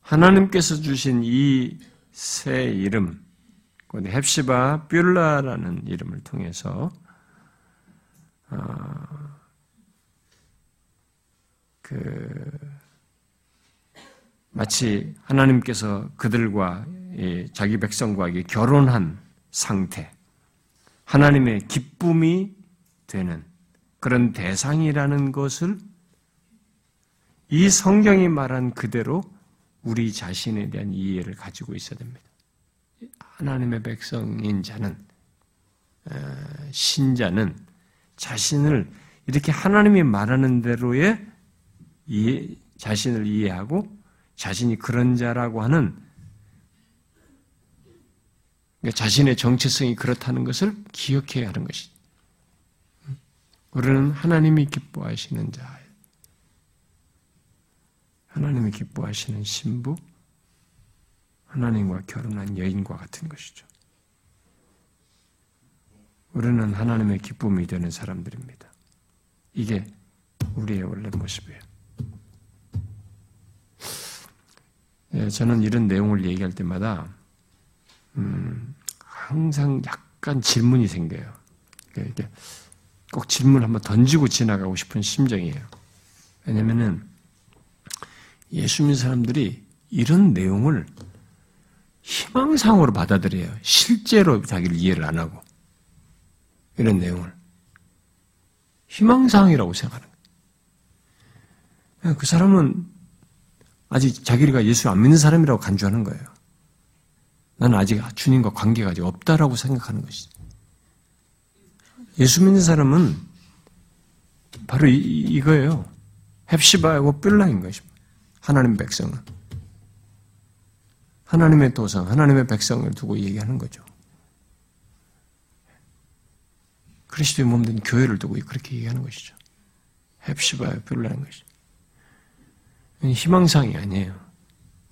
하나님께서 주신 이 새 이름, 헵시바 뷸라라는 이름을 통해서 어, 그 마치 하나님께서 그들과 자기 백성과 결혼한 상태, 하나님의 기쁨이 되는 그런 대상이라는 것을 이 성경이 말한 그대로 우리 자신에 대한 이해를 가지고 있어야 됩니다. 하나님의 백성인 자는, 신자는 자신을 이렇게 하나님이 말하는 대로의 이해, 자신을 이해하고 자신이 그런 자라고 하는 그러니까 자신의 정체성이 그렇다는 것을 기억해야 하는 것이죠. 우리는 하나님이 기뻐하시는 자, 하나님이 기뻐하시는 신부, 하나님과 결혼한 여인과 같은 것이죠. 우리는 하나님의 기쁨이 되는 사람들입니다. 이게 우리의 원래 모습이에요. 예, 저는 이런 내용을 얘기할 때마다 음, 항상 약간 질문이 생겨요. 이렇게 꼭 질문 을 한번 던지고 지나가고 싶은 심정이에요. 왜냐면은 예수 믿는 사람들이 이런 내용을 희망상으로 받아들여요. 실제로 자기를 이해를 안 하고. 이런 내용을. 희망상이라고 생각하는 거예요. 그 사람은 아직 자기가 예수 안 믿는 사람이라고 간주하는 거예요. 나는 아직 주님과 관계가 아직 없다라고 생각하는 것이죠. 예수 믿는 사람은 바로 이, 이거예요. 헵시바하고 뿔라인 것입니다. 하나님 백성은. 하나님의 도성, 하나님의 백성을 두고 얘기하는 거죠. 그리스도의 몸된 교회를 두고 그렇게 얘기하는 것이죠. 헵시바의 뿔라인 것이죠. 희망상이 아니에요.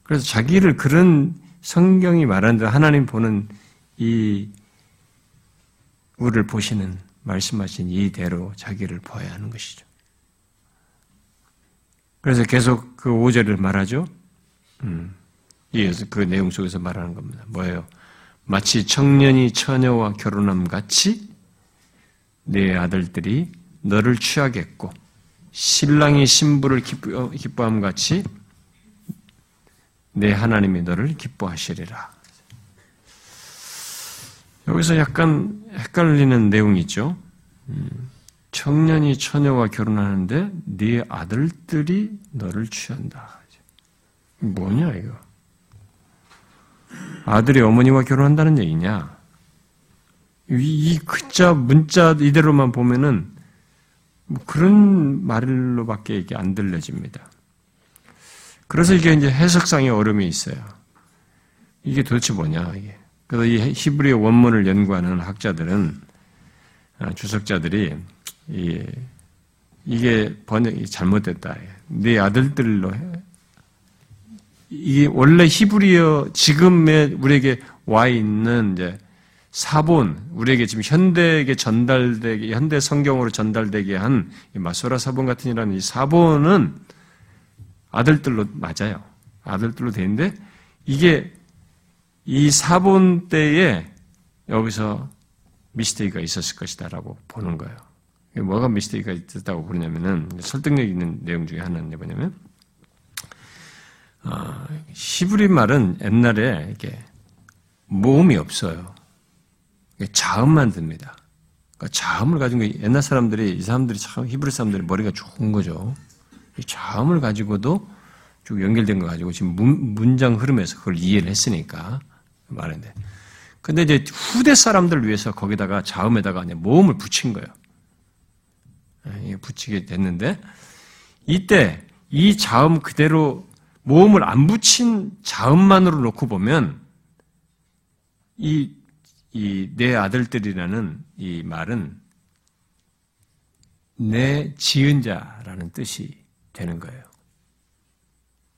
그래서 자기를 그런 성경이 말하는 대로 하나님 보는 이 우리를 보시는 말씀하신 이대로 자기를 보아야 하는 것이죠. 그래서 계속 그 5절을 말하죠. 음, 그 내용 속에서 말하는 겁니다. 뭐예요? 마치 청년이 처녀와 결혼함 같이 내 아들들이 너를 취하겠고 신랑이 신부를 기뻐, 기뻐함 같이 내 하나님이 너를 기뻐하시리라. 여기서 약간 헷갈리는 내용이 있죠. 음, 청년이 처녀와 결혼하는데 네 아들들이 너를 취한다. 뭐냐 이거? 아들이 어머니와 결혼한다는 얘기냐? 이 글자 문자 이대로만 보면은 뭐 그런 말로밖에 이게 안 들려집니다. 그래서 이게 이제 해석상의 어려움이 있어요. 이게 도대체 뭐냐, 이게. 그래서 이 히브리어 원문을 연구하는 학자들은, 아, 주석자들이, 이게 번역이 잘못됐다. 네 아들들로 해. 이게 원래 히브리어 지금의 우리에게 와 있는 이제 사본, 우리에게 지금 현대에게 전달되게, 현대 성경으로 전달되게 한 마소라 사본 같은 이라는 이 사본은 아들들로 맞아요. 아들들로 되는데 이게 이 사본 때에 여기서 미스테이크가 있었을 것이다라고 보는 거예요. 뭐가 미스테이크가 있었다고 보냐면은 설득력 있는 내용 중에 하나는 뭐냐면 어, 히브리 말은 옛날에 이게 모음이 없어요. 자음만 듭니다. 그러니까 자음을 가진 거 옛날 사람들이 이 사람들이 참 히브리 사람들이 머리가 좋은 거죠. 자음을 가지고도 쭉 연결된 거 가지고 지금 문, 장 흐름에서 그걸 이해를 했으니까 말인데. 근데 이제 후대 사람들을 위해서 거기다가 자음에다가 모음을 붙인 거예요. 예, 붙이게 됐는데 이때 이 자음 그대로 모음을 안 붙인 자음만으로 놓고 보면 이, 이 내 아들들이라는 이 말은 내 지은 자라는 뜻이 되는 거예요.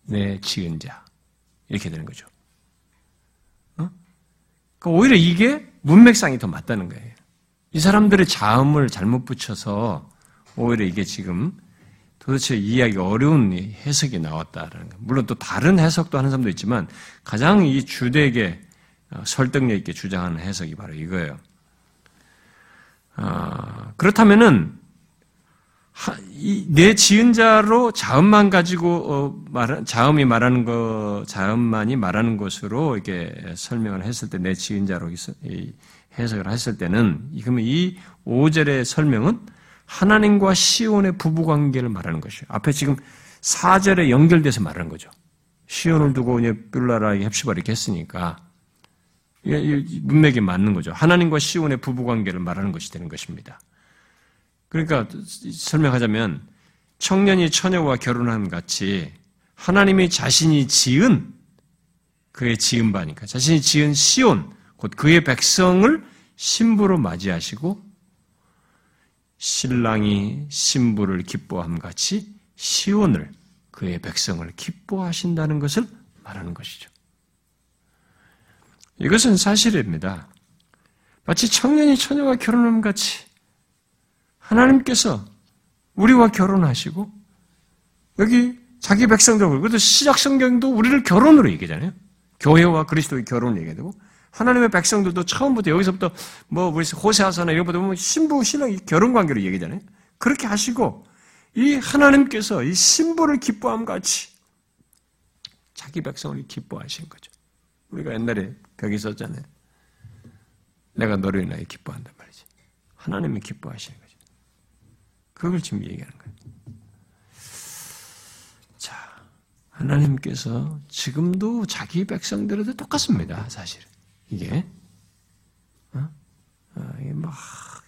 내 지은 자. 이렇게 되는 거죠. 어? 그러니까 오히려 이게 문맥상이 더 맞다는 거예요. 이 사람들의 자음을 잘못 붙여서 오히려 이게 지금 도대체 이해하기 어려운 해석이 나왔다라는 거. 물론 또 다른 해석도 하는 사람도 있지만 가장 이 주되게 어, 설득력 있게 주장하는 해석이 바로 이거예요. 아, 그렇다면은 내 지은 자로 자음만 가지고 어, 말 자음이 말하는 거 자음만이 말하는 것으로 이렇게 설명을 했을 때 내 지은 자로 해석을 했을 때는 그러면 이 5절의 설명은 하나님과 시온의 부부 관계를 말하는 것이에요. 앞에 지금 4절에 연결돼서 말하는 거죠. 시온을 두고 이제 뿔라라 협시바 이렇게 했으니까 문맥에 맞는 거죠. 하나님과 시온의 부부 관계를 말하는 것이 되는 것입니다. 그러니까 설명하자면 청년이 처녀와 결혼함 같이 하나님이 자신이 지은 그의 지은 바니까 자신이 지은 시온 곧 그의 백성을 신부로 맞이하시고 신랑이 신부를 기뻐함 같이 시온을 그의 백성을 기뻐하신다는 것을 말하는 것이죠. 이것은 사실입니다. 마치 청년이 처녀와 결혼함 같이 하나님께서 우리와 결혼하시고 여기 자기 백성들 그래도 시작 성경도 우리를 결혼으로 얘기하잖아요. 교회와 그리스도의 결혼을 얘기하고 하나님의 백성들도 처음부터 여기서부터 뭐 우리 호세아서나 이런 것도 보면 신부 신랑 결혼 관계로 얘기잖아요. 그렇게 하시고 이 하나님께서 이 신부를 기뻐함 같이 자기 백성을 기뻐하신 거죠. 우리가 옛날에 벽이 썼잖아요. 내가 너를 인하여 기뻐한단 말이지. 하나님이 기뻐하시는 거죠. 그걸 지금 얘기하는 거예요. 자, 하나님께서 지금도 자기 백성들에도 똑같습니다, 사실. 이게. 어? 어, 이게 막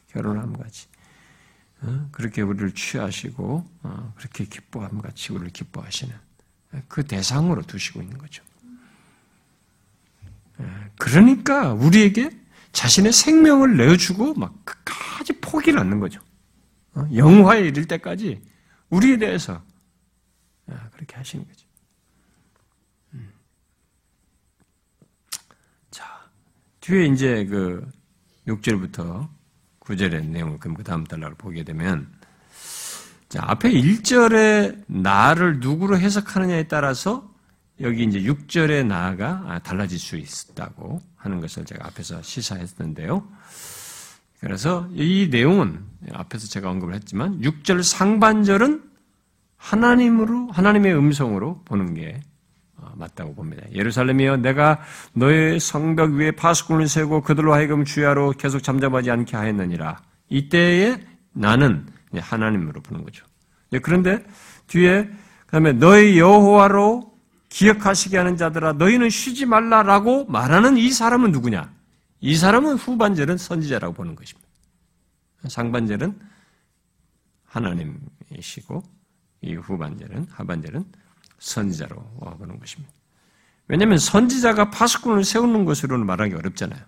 결혼함 같이. 어? 그렇게 우리를 취하시고, 어, 그렇게 기뻐함 같이 우리를 기뻐하시는 그 대상으로 두시고 있는 거죠. 예, 그러니까 우리에게 자신의 생명을 내어주고 막 끝까지 포기를 않는 거죠. 어? 영화에 이를 때까지 우리에 대해서 아, 그렇게 하시는 거죠. 음. 자, 뒤에 이제 그 6절부터 9절의 내용을 그 다음 달러를 보게 되면 자, 앞에 1절에 나를 누구로 해석하느냐에 따라서 여기 이제 6절의 나가 달라질 수 있다고 하는 것을 제가 앞에서 시사했는데요. 그래서 이 내용은 앞에서 제가 언급을 했지만 6절 상반절은 하나님으로 하나님의 음성으로 보는 게 어, 맞다고 봅니다. 예루살렘이여 내가 너의 성벽 위에 파수꾼을 세고 그들로 하여금 주야로 계속 잠잠하지 않게 하였느니라. 이때에 나는 하나님으로 보는 거죠. 그런데 뒤에 그다음에 너의 여호와로 기억하시게 하는 자들아 너희는 쉬지 말라라고 말하는 이 사람은 누구냐? 이 사람은 후반절은 선지자라고 보는 것입니다. 상반절은 하나님이시고 이 후반절은 하반절은 선지자로 보는 것입니다. 왜냐하면 선지자가 파수꾼을 세우는 것으로는 말하기 어렵잖아요.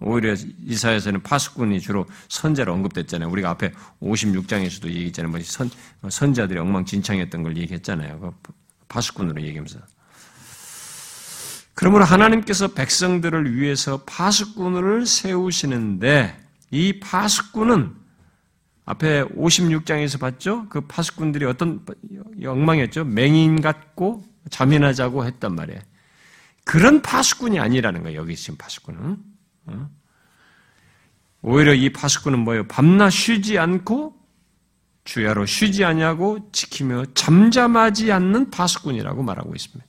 오히려 이사에서는 파수꾼이 주로 선자로 언급됐잖아요. 우리가 앞에 56장에서도 얘기했잖아요. 뭐 선, 선자들이 엉망진창했던 걸 얘기했잖아요. 그 파수꾼으로 얘기하면서. 그러므로 하나님께서 백성들을 위해서 파수꾼을 세우시는데 이 파수꾼은 앞에 56장에서 봤죠? 그 파수꾼들이 어떤 엉망이었죠? 맹인 같고 자민하자고 했단 말이에요. 그런 파수꾼이 아니라는 거예요. 여기 지금 파수꾼은. 어? 오히려 이 파수꾼은 뭐예요? 밤낮 쉬지 않고 주야로 쉬지 아니하고 지키며 잠잠하지 않는 파수꾼이라고 말하고 있습니다.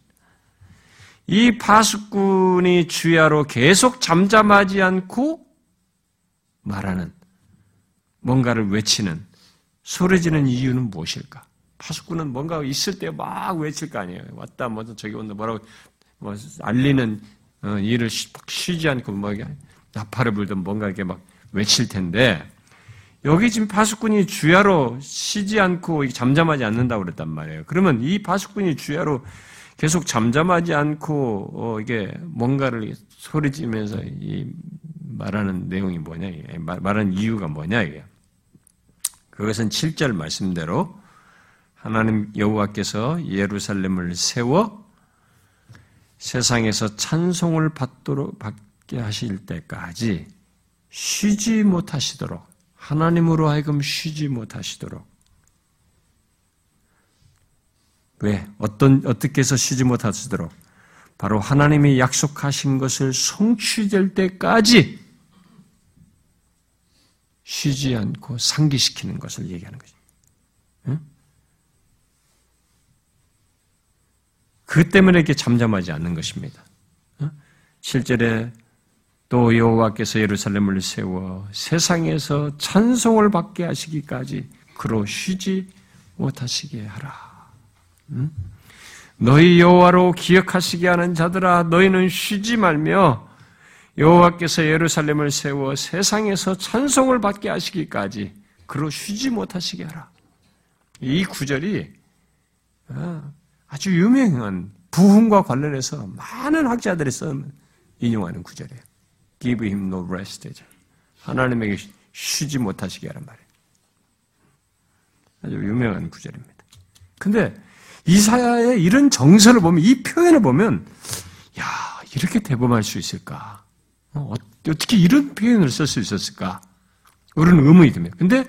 이 파수꾼이 주야로 계속 잠잠하지 않고 말하는 뭔가를 외치는 소리지는 이유는 무엇일까? 파수꾼은 뭔가 있을 때 막 외칠 거 아니에요. 왔다 뭐 저기 온다 뭐라고 뭐 알리는 어, 일을 쉬지 않고 뭐 나팔을 불든 뭔가 이렇게 막 외칠 텐데 여기 지금 파수꾼이 주야로 쉬지 않고 잠잠하지 않는다고 그랬단 말이에요. 그러면 이 파수꾼이 주야로 계속 잠잠하지 않고 어 이게 뭔가를 소리지면서 이 말하는 내용이 뭐냐 말하는 이유가 뭐냐 이게 그것은 7절 말씀대로 하나님 여호와께서 예루살렘을 세워 세상에서 찬송을 받도록 받게 하실 때까지 쉬지 못하시도록 하나님으로 하여금 쉬지 못하시도록 왜? 어떤, 어떻게 해서 쉬지 못하시도록? 바로 하나님이 약속하신 것을 성취될 때까지 쉬지 않고 상기시키는 것을 얘기하는 거죠. 응? 그 때문에 이렇게 잠잠하지 않는 것입니다. 응? 7절에 또 여호와께서 예루살렘을 세워 세상에서 찬송을 받게 하시기까지 그로 쉬지 못하시게 하라. 너희 여호와로 기억하시게 하는 자들아 너희는 쉬지 말며 여호와께서 예루살렘을 세워 세상에서 찬송을 받게 하시기까지 그로 쉬지 못하시게 하라. 이 구절이 어, 아주 유명한 부흥과 관련해서 많은 학자들이 써 인용하는 구절이에요. Give him no rest. 하나님에게 쉬지 못하시게 하란 말이에요. 아주 유명한 구절입니다. 근데 이사야의 이런 정서를 보면 이 표현을 보면 야 이렇게 대범할 수 있을까? 어, 떻게 이런 표현을 쓸 수 있었을까? 그런 의문이 듭니다. 근데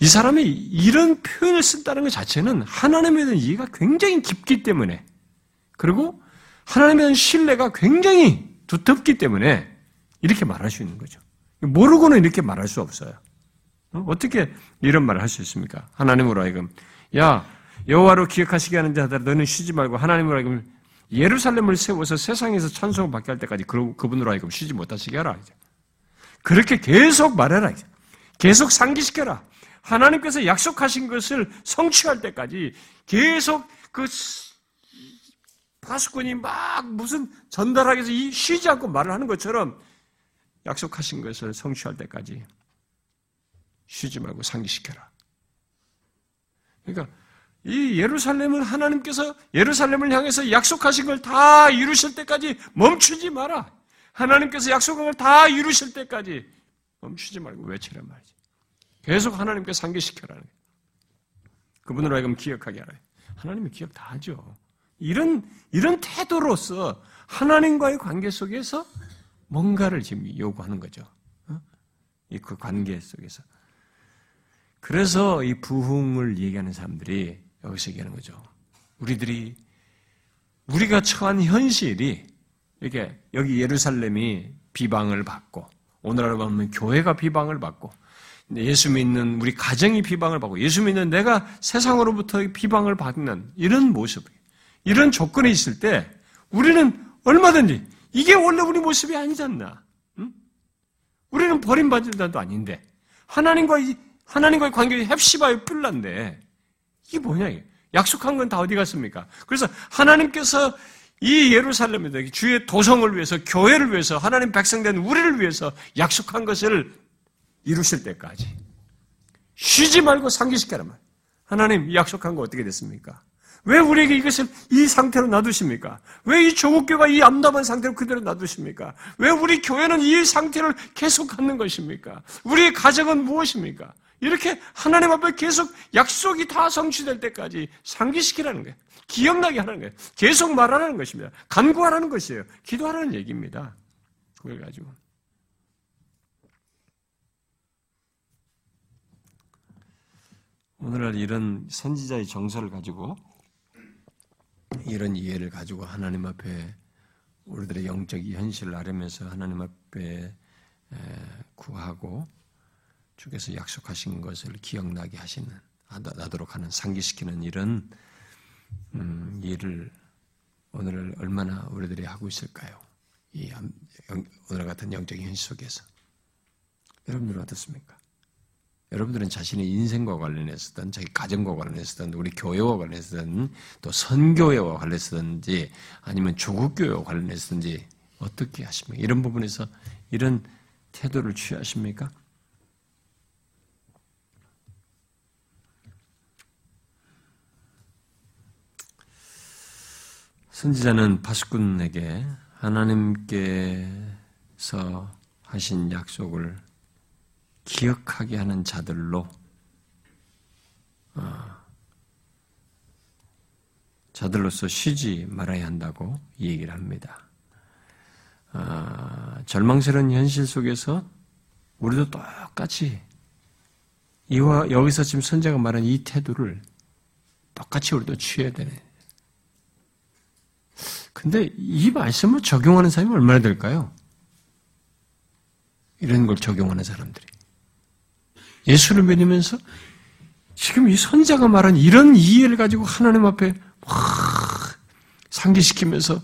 이 사람이 이런 표현을 쓴다는 것 자체는 하나님에 대한 이해가 굉장히 깊기 때문에 그리고 하나님에 대한 신뢰가 굉장히 두텁기 때문에 이렇게 말할 수 있는 거죠. 모르고는 이렇게 말할 수 없어요. 어? 떻게 이런 말을 할 수 있습니까? 하나님으로 하여금 야 여호와로 기억하시게 하는 자들아 너는 쉬지 말고 하나님으로 하여금 예루살렘을 세워서 세상에서 찬송을 받게 할 때까지 그, 그분으로 하여금 쉬지 못하시게 하라. 이제. 그렇게 계속 말해라. 이제. 계속 상기시켜라. 하나님께서 약속하신 것을 성취할 때까지 계속 그 파수꾼이 막 무슨 전달하기 위해서 쉬지 않고 말을 하는 것처럼 약속하신 것을 성취할 때까지 쉬지 말고 상기시켜라. 그러니까 이 예루살렘은 하나님께서 예루살렘을 향해서 약속하신 걸 다 이루실 때까지 멈추지 마라. 하나님께서 약속한 걸 다 이루실 때까지 멈추지 말고 외치란 말이지. 계속 하나님께 상기시켜라는. 그분으로 하여금 기억하게 하라. 하나님이 기억 다 하죠. 이런, 이런 태도로서 하나님과의 관계 속에서 뭔가를 지금 요구하는 거죠. 어? 그 관계 속에서. 그래서 이 부흥을 얘기하는 사람들이 여기서 얘기하는 거죠. 우리들이 우리가 처한 현실이 이렇게 여기 예루살렘이 비방을 받고 오늘날 보면 교회가 비방을 받고 예수 믿는 우리 가정이 비방을 받고 예수 믿는 내가 세상으로부터 비방을 받는 이런 모습, 이런 조건이 있을 때 우리는 얼마든지 이게 원래 우리 모습이 아니잖나. 응? 우리는 버림받은 자도 아닌데 하나님과 하나님과의 관계에 헵시바의 뿔난데 이게 뭐냐 이게 약속한 건 다 어디 갔습니까? 그래서 하나님께서 이 예루살렘에다 주의 도성을 위해서 교회를 위해서 하나님 백성된 우리를 위해서 약속한 것을 이루실 때까지 쉬지 말고 상기시켜라 말. 하나님 약속한 거 어떻게 됐습니까? 왜 우리에게 이것을 이 상태로 놔두십니까? 왜 이 조국교가 이 암담한 상태로 그대로 놔두십니까? 왜 우리 교회는 이 상태를 계속 갖는 것입니까? 우리의 가정은 무엇입니까? 이렇게 하나님 앞에 계속 약속이 다 성취될 때까지 상기시키라는 거예요. 기억나게 하는 거예요. 계속 말하라는 것입니다. 간구하라는 것이에요. 기도하라는 얘기입니다. 그걸 가지고. 오늘날 이런 선지자의 정서를 가지고 이런 이해를 가지고 하나님 앞에 우리들의 영적 현실을 아뢰면서 하나님 앞에 구하고 주께서 약속하신 것을 기억나게 하시는 나도록 하는 상기시키는 이런 음, 일을 오늘 얼마나 우리들이 하고 있을까요? 이 오늘 같은 영적인 현실 속에서 여러분들은 어떻습니까? 여러분들은 자신의 인생과 관련해서든 자기 가정과 관련해서든 우리 교회와 관련해서든 또 선교회와 관련해서든지 아니면 조국교회와 관련해서든지 어떻게 하십니까? 이런 부분에서 이런 태도를 취하십니까? 선지자는 파수꾼에게 하나님께서 하신 약속을 기억하게 하는 자들로 어, 자들로서 쉬지 말아야 한다고 얘기를 합니다. 어, 절망스러운 현실 속에서 우리도 똑같이 이와 여기서 지금 선자가 말한 이 태도를 똑같이 우리도 취해야 되네. 근데 이 말씀을 적용하는 사람이 얼마나 될까요? 이런 걸 적용하는 사람들이. 예수를 믿으면서 지금 이 선자가 말한 이런 이해를 가지고 하나님 앞에 확 상기시키면서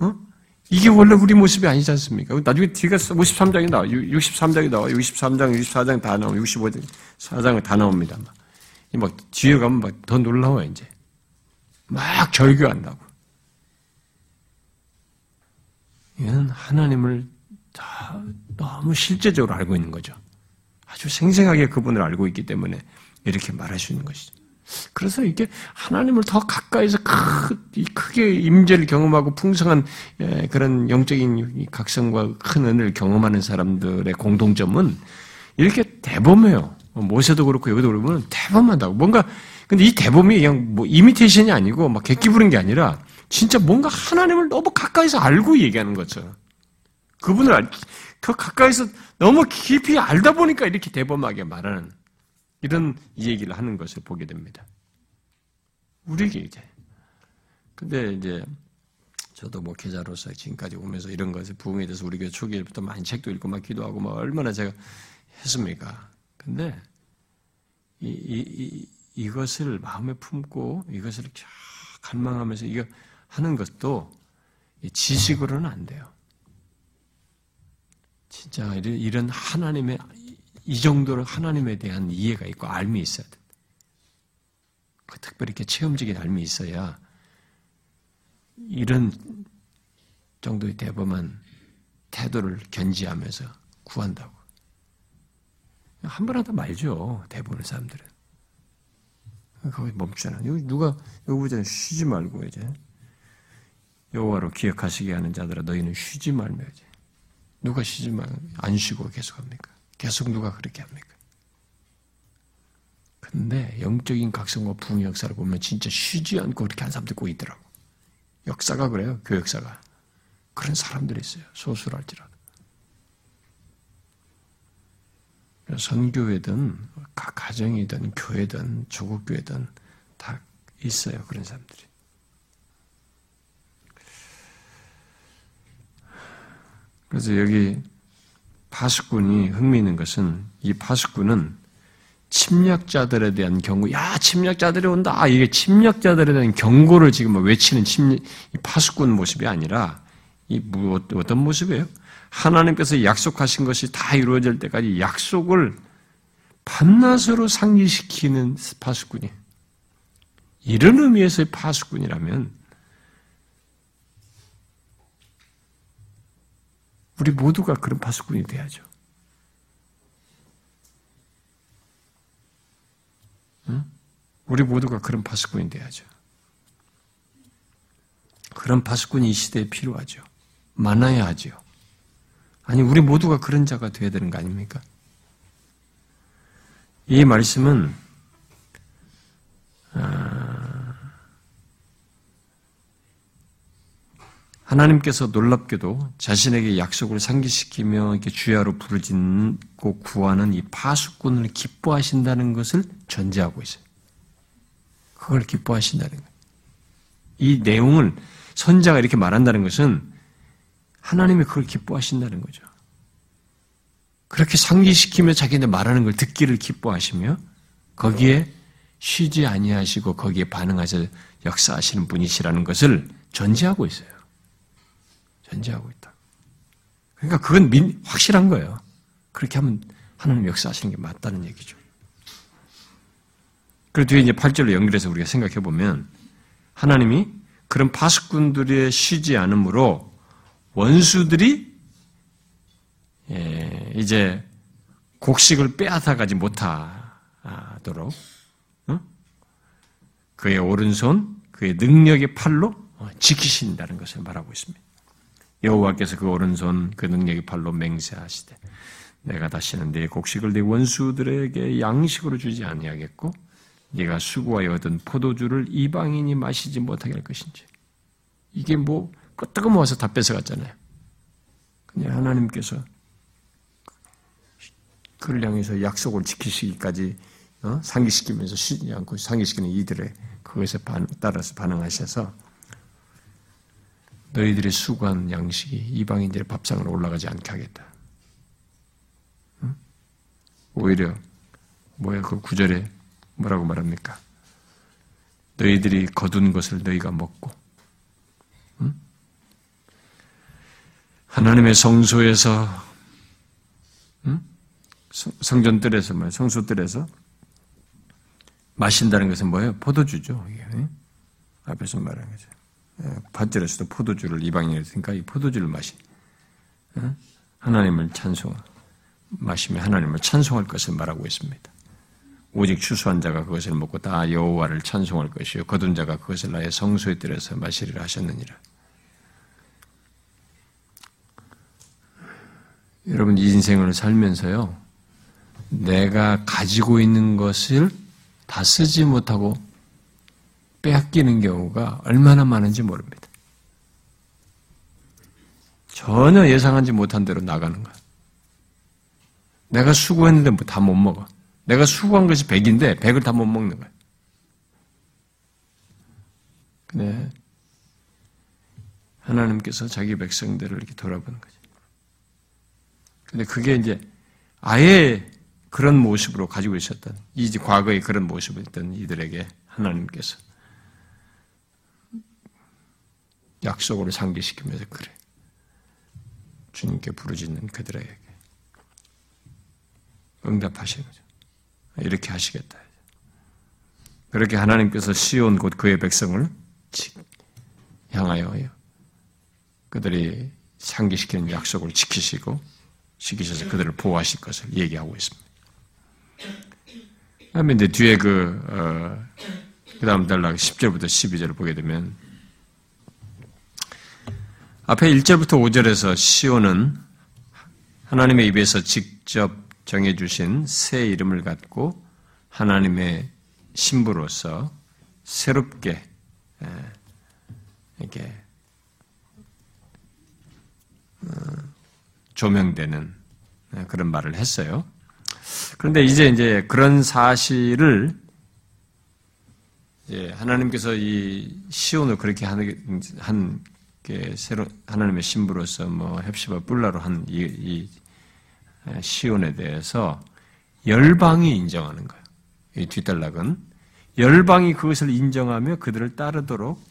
어? 이게 원래 우리 모습이 아니지 않습니까? 나중에 뒤가 53장이 나와, 63장이 나와, 63장, 64장 다 나오고, 65장, 4장이 다 나옵니다. 막, 뒤에 가면 막 더 놀라워, 이제. 막 절교한다고. 이건 하나님을 다 너무 실제적으로 알고 있는 거죠. 아주 생생하게 그분을 알고 있기 때문에 이렇게 말할 수 있는 것이죠. 그래서 이게 하나님을 더 가까이서 크게 임재를 경험하고 풍성한 예, 그런 영적인 각성과 큰 은을 경험하는 사람들의 공동점은 이렇게 대범해요. 모세도 그렇고 여기도 그러면 대범하다고. 뭔가 근데 이 대범이 그냥 뭐 이미테이션이 아니고 막 객기 부른 게 아니라 진짜 뭔가 하나님을 너무 가까이서 알고 얘기하는 거죠. 그분을 알, 더 가까이서 너무 깊이 알다 보니까 이렇게 대범하게 말하는 이런 얘기를 하는 것을 보게 됩니다. 우리에게 이제. 근데 이제 저도 뭐 계좌로서 지금까지 오면서 이런 것에 부흥에 대해서 우리 교회 초기부터 많이 책도 읽고 막 기도하고 막 얼마나 제가 했습니까? 근데 이, 이, 이, 것을 마음에 품고 이것을 갈망하면서 이거 하는 것도 지식으로는 안 돼요. 진짜 이런 하나님의 이 정도로 하나님에 대한 이해가 있고 알미 있어야 돼. 그 특별히 이렇게 체험적인 알미 있어야 이런 정도의 대범한 태도를 견지하면서 구한다고. 한번 하다 말죠. 대부분의 사람들은. 거기 멈추잖아. 누가 여기 보자 쉬지 말고 이제 여호와로 기억하시게 하는 자들아 너희는 쉬지 말며지. 누가 쉬지 말안 쉬고 계속합니까? 계속 누가 그렇게 합니까? 근데 영적인 각성과 부흥 역사를 보면 진짜 쉬지 않고 그렇게 한 사람들 꼭 있더라고. 역사가 그래요. 교역사가. 그런 사람들이 있어요. 소수랄지라도. 선교회든 가정이든 교회든 조국 교회든 다 있어요. 그런 사람들이. 그래서 여기 파수꾼이 흥미있는 것은 이 파수꾼은 침략자들에 대한 경고, 야, 침략자들이 온다. 아, 이게 침략자들에 대한 경고를 지금 외치는 침략, 파수꾼 모습이 아니라, 이 어떤 모습이에요? 하나님께서 약속하신 것이 다 이루어질 때까지 약속을 밤낮으로 상기시키는 파수꾼이. 이런 의미에서의 파수꾼이라면, 우리 모두가 그런 파수꾼이 돼야죠. 우리 모두가 그런 파수꾼이 돼야죠. 그런 파수꾼이 이 시대에 필요하죠. 많아야 하죠. 아니, 우리 모두가 그런 자가 되어야 되는 거 아닙니까? 이 말씀은, 하나님께서 놀랍게도 자신에게 약속을 상기시키며 이렇게 주야로 부르짖고 구하는 이 파수꾼을 기뻐하신다는 것을 전제하고 있어요. 그걸 기뻐하신다는 거예요. 이 내용을 선자가 이렇게 말한다는 것은 하나님이 그걸 기뻐하신다는 거죠. 그렇게 상기시키며 자기네 말하는 걸 듣기를 기뻐하시며 거기에 쉬지 아니하시고 거기에 반응하셔 역사하시는 분이시라는 것을 전제하고 있어요. 전제하고 있다. 그러니까 그건 민, 확실한 거예요. 그렇게 하면 하나님 역사하시는 게 맞다는 얘기죠. 그 뒤에 이제 8절로 연결해서 우리가 생각해 보면 하나님이 그런 파수꾼들의 쉬지 않으므로 원수들이 예, 이제 곡식을 빼앗아가지 못하도록 그의 오른손, 그의 능력의 팔로 지키신다는 것을 말하고 있습니다. 여호와께서 그 오른손, 그 능력의 팔로 맹세하시되 내가 다시는 내 곡식을 내 원수들에게 양식으로 주지 아니하겠고 네가 수고하여 얻은 포도주를 이방인이 마시지 못하게 할 것인지. 이게 뭐 끄떡 모아서 다 뺏어갔잖아요. 근데 하나님께서 그를 향해서 약속을 지키시기까지 어? 상기시키면서 쉬지 않고 상기시키는 이들의 그것에 반, 따라서 반응하셔서 너희들의 수고한 양식이 이방인들의 밥상으로 올라가지 않게 하겠다. 응? 오히려 뭐야 그 구절에 뭐라고 말합니까? 너희들이 거둔 것을 너희가 먹고 응? 하나님의 성소에서 응? 성전들에서 말 성소들에서 마신다는 것은 뭐예요? 포도주죠. 이게 앞에서 말한 거죠. 밭절에서도 포도주를 이방인이 했으니까 이 포도주를 마신 하나님을 찬송 마시며 하나님을 찬송할 것을 말하고 있습니다. 오직 추수한 자가 그것을 먹고 다 여호와를 찬송할 것이요 거둔 자가 그것을 나의 성소에 들여서 마시리라 하셨느니라. 여러분 이 인생을 살면서요. 내가 가지고 있는 것을 다 쓰지 못하고 빼앗기는 경우가 얼마나 많은지 모릅니다. 전혀 예상하지 못한 대로 나가는 거야. 내가 수고했는데 뭐 다 못 먹어. 내가 수고한 것이 100인데 100을 다 못 먹는 거예요. 근데 하나님께서 자기 백성들을 이렇게 돌아보는 거죠. 근데 그게 이제 아예 그런 모습으로 가지고 있었던 이 과거의 그런 모습을 있던 이들에게 하나님께서 약속을 상기시키면서 그래 주님께 부르짖는 그들에게 응답하시는 거죠. 이렇게 하시겠다. 그렇게 하나님께서 시온 곧 그의 백성을 향하여 그들이 상기시키는 약속을 지키시고 지키셔서 그들을 보호하실 것을 얘기하고 있습니다. 그다음에 뒤에 그, 어, 그 다음 단락 10절부터 12절을 보게 되면 앞에 1절부터 5절에서 시온은 하나님의 입에서 직접 정해주신 새 이름을 갖고 하나님의 신부로서 새롭게 이렇게 어, 조명되는 그런 말을 했어요. 그런데 이제 이제 그런 사실을 하나님께서 이 시온을 그렇게 한게 새로 하나님의 신부로서 뭐 헵시바 뿔라로 한이 이 시온에 대해서 열방이 인정하는 거예요. 이 뒷단락은 열방이 그것을 인정하며 그들을 따르도록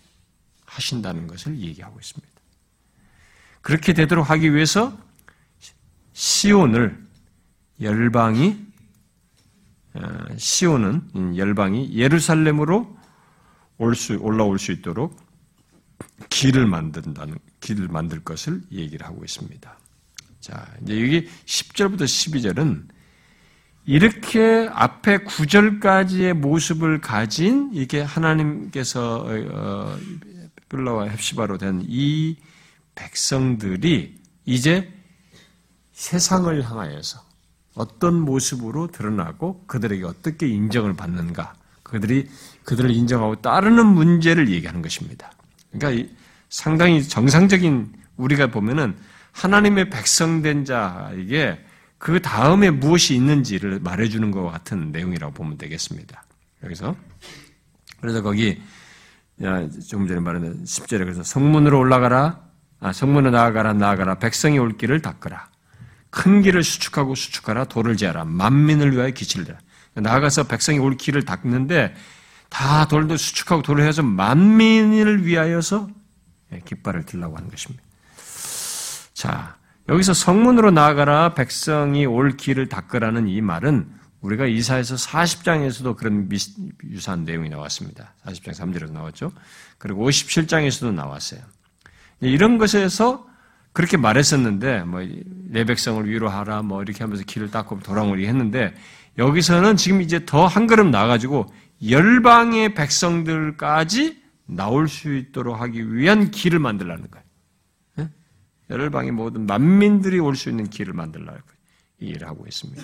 하신다는 것을 얘기하고 있습니다. 그렇게 되도록 하기 위해서 시온을 열방이 어, 시온은 열방이 예루살렘으로 올 수, 올라올 수 있도록 길을 만든다는 길을 만들 것을 얘기를 하고 있습니다. 자, 이제 여기 10절부터 12절은 이렇게 앞에 9절까지의 모습을 가진 이게 하나님께서 어, 빌라와 헵시바로 된 이 백성들이 이제 세상을 향하여서 어떤 모습으로 드러나고 그들에게 어떻게 인정을 받는가 그들이 그들을 인정하고 따르는 문제를 얘기하는 것입니다. 그러니까 상당히 정상적인 우리가 보면은 하나님의 백성된 자에게 그 다음에 무엇이 있는지를 말해주는 것 같은 내용이라고 보면 되겠습니다. 여기서. 그래서 거기 조금 전에 말한 10절에 그래서 성문으로 올라가라. 아, 성문으로 나아가라 나아가라. 백성이 올 길을 닦으라. 큰 길을 수축하고 수축하라. 돌을 재라. 만민을 위하여 기치를 대라. 나아가서 백성이 올 길을 닦는데 다 돌도 수축하고 돌을 해서 만민을 위하여서 예, 깃발을 들라고 하는 것입니다. 자, 여기서 성문으로 나아가라 백성이 올 길을 닦으라는 이 말은 우리가 이사에서 40장에서도 그런 유사한 내용이 나왔습니다. 40장 3절에서 나왔죠. 그리고 57장에서도 나왔어요. 이런 것에서 그렇게 말했었는데, 뭐, 내 백성을 위로하라, 뭐, 이렇게 하면서 길을 닦고 돌아오리 했는데, 여기서는 지금 이제 더 한 걸음 나가지고, 열방의 백성들까지 나올 수 있도록 하기 위한 길을 만들라는 거예요. 열방의 모든 만민들이 올 수 있는 길을 만들라고 이 일을 하고 있습니다.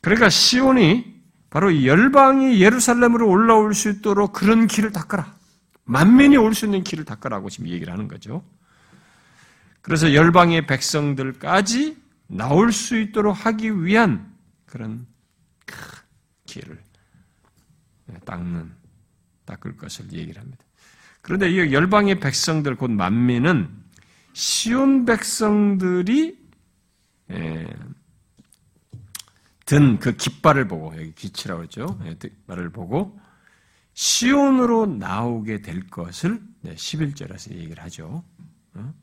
그러니까 시온이 바로 열방이 예루살렘으로 올라올 수 있도록 그런 길을 닦아라. 만민이 올 수 있는 길을 닦아라고 지금 얘기를 하는 거죠. 그래서 열방의 백성들까지 나올 수 있도록 하기 위한 그런 길을 닦는, 닦을 것을 얘기를 합니다. 그런데 이 열방의 백성들 곧 만민은 시온 백성들이 든 그 깃발을 보고 여기 기치라고 했죠. 예, 깃발을 보고 시온으로 나오게 될 것을 11절에서 얘기를 하죠. 어?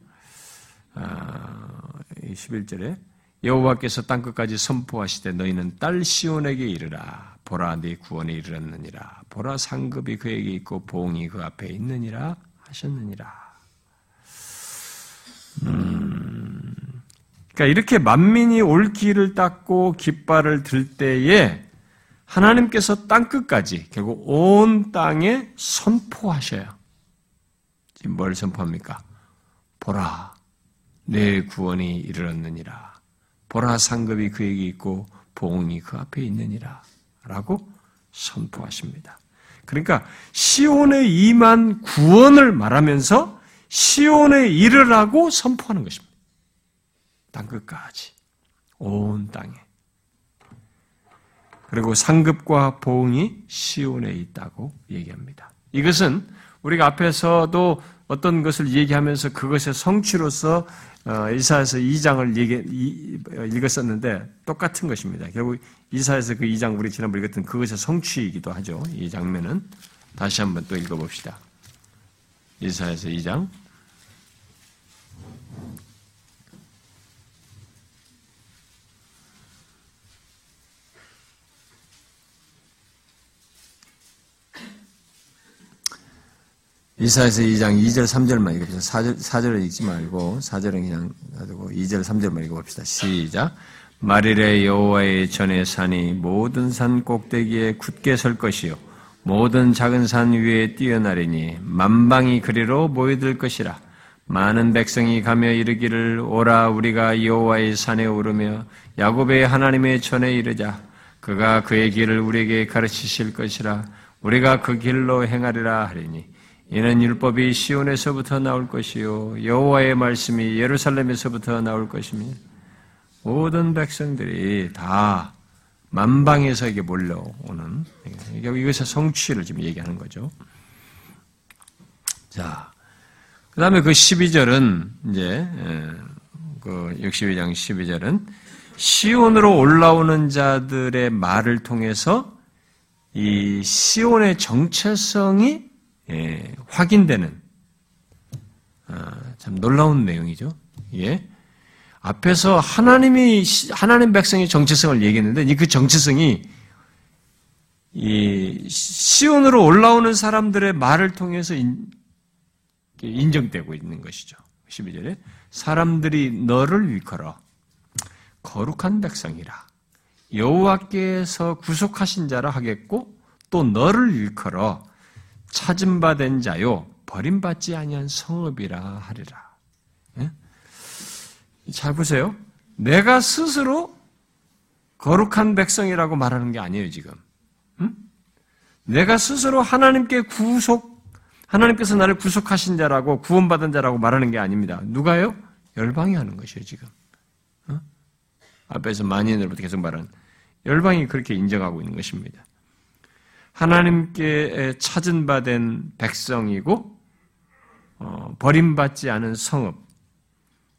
아, 11절에 여호와께서 땅 끝까지 선포하시되 너희는 딸 시온에게 이르라 보라 네 구원에 이르렀느니라 보라 상급이 그에게 있고 보응이 그 앞에 있느니라 하셨느니라. 음, 그러니까 이렇게 만민이 올 길을 닦고 깃발을 들 때에 하나님께서 땅 끝까지 결국 온 땅에 선포하셔요. 지금 뭘 선포합니까? 보라, 내 구원이 이르렀느니라. 보라 상급이 그에게 있고 보응이 그 앞에 있느니라. 라고 선포하십니다. 그러니까 시온에 임한 구원을 말하면서 시온에 이르라고 선포하는 것입니다. 땅 끝까지. 온 땅에. 그리고 상급과 보응이 시온에 있다고 얘기합니다. 이것은 우리가 앞에서도 어떤 것을 얘기하면서 그것의 성취로서 어, 이사에서 2장을 얘기, 읽었었는데 똑같은 것입니다. 결국 이사에서 그 2장 우리 지난번에 읽었던 그것의 성취이기도 하죠. 이 장면은 다시 한번 또 읽어봅시다. 이사에서 2장 이사에서 2장 2절 3절만 읽읍시다. 4절, 4절을 읽지 말고 4절은 그냥 놔두고 2절 3절만 읽어봅시다. 시작. 마릴의 여호와의 전의 산이 모든 산 꼭대기에 굳게 설 것이요 모든 작은 산 위에 뛰어나리니 만방이 그리로 모여들 것이라 많은 백성이 가며 이르기를 오라 우리가 여호와의 산에 오르며 야곱의 하나님의 전에 이르자 그가 그의 길을 우리에게 가르치실 것이라 우리가 그 길로 행하리라 하리니 이는 율법이 시온에서부터 나올 것이요 여호와의 말씀이 예루살렘에서부터 나올 것이며 모든 백성들이 다 만방에서 이게 몰려오는 이것의 성취를 지금 얘기하는 거죠. 자, 그 다음에 그 12절은 이제 그 62장 12절은 시온으로 올라오는 자들의 말을 통해서 이 시온의 정체성이 예, 확인되는 아, 참 놀라운 내용이죠. 예. 앞에서 하나님이 하나님 백성의 정체성을 얘기했는데 그 정체성이 이 시온으로 올라오는 사람들의 말을 통해서 인, 정되고 있는 것이죠. 12절에 사람들이 너를 위커러 거룩한 백성이라 여호와께서 구속하신 자라 하겠고 또 너를 일컬어 찾은 바 된 자요 버림받지 아니한 성읍이라 하리라. 예? 잘 보세요. 내가 스스로 거룩한 백성이라고 말하는 게 아니에요, 지금. 응? 내가 스스로 하나님께 구속, 하나님께서 나를 구속하신 자라고 구원받은 자라고 말하는 게 아닙니다. 누가요? 열방이 하는 것이에요, 지금. 어? 앞에서 만인으로부터 계속 말하는 열방이 그렇게 인정하고 있는 것입니다. 하나님께 찾은 바 된 백성이고 어, 버림받지 않은 성읍,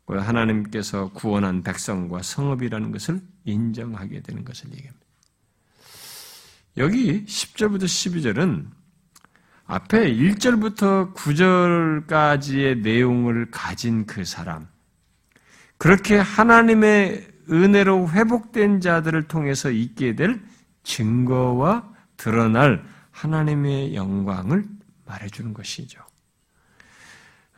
하나님께서 구원한 백성과 성읍이라는 것을 인정하게 되는 것을 얘기합니다. 여기 10절부터 12절은 앞에 1절부터 9절까지의 내용을 가진 그 사람, 그렇게 하나님의 은혜로 회복된 자들을 통해서 있게 될 증거와 드러날 하나님의 영광을 말해주는 것이죠.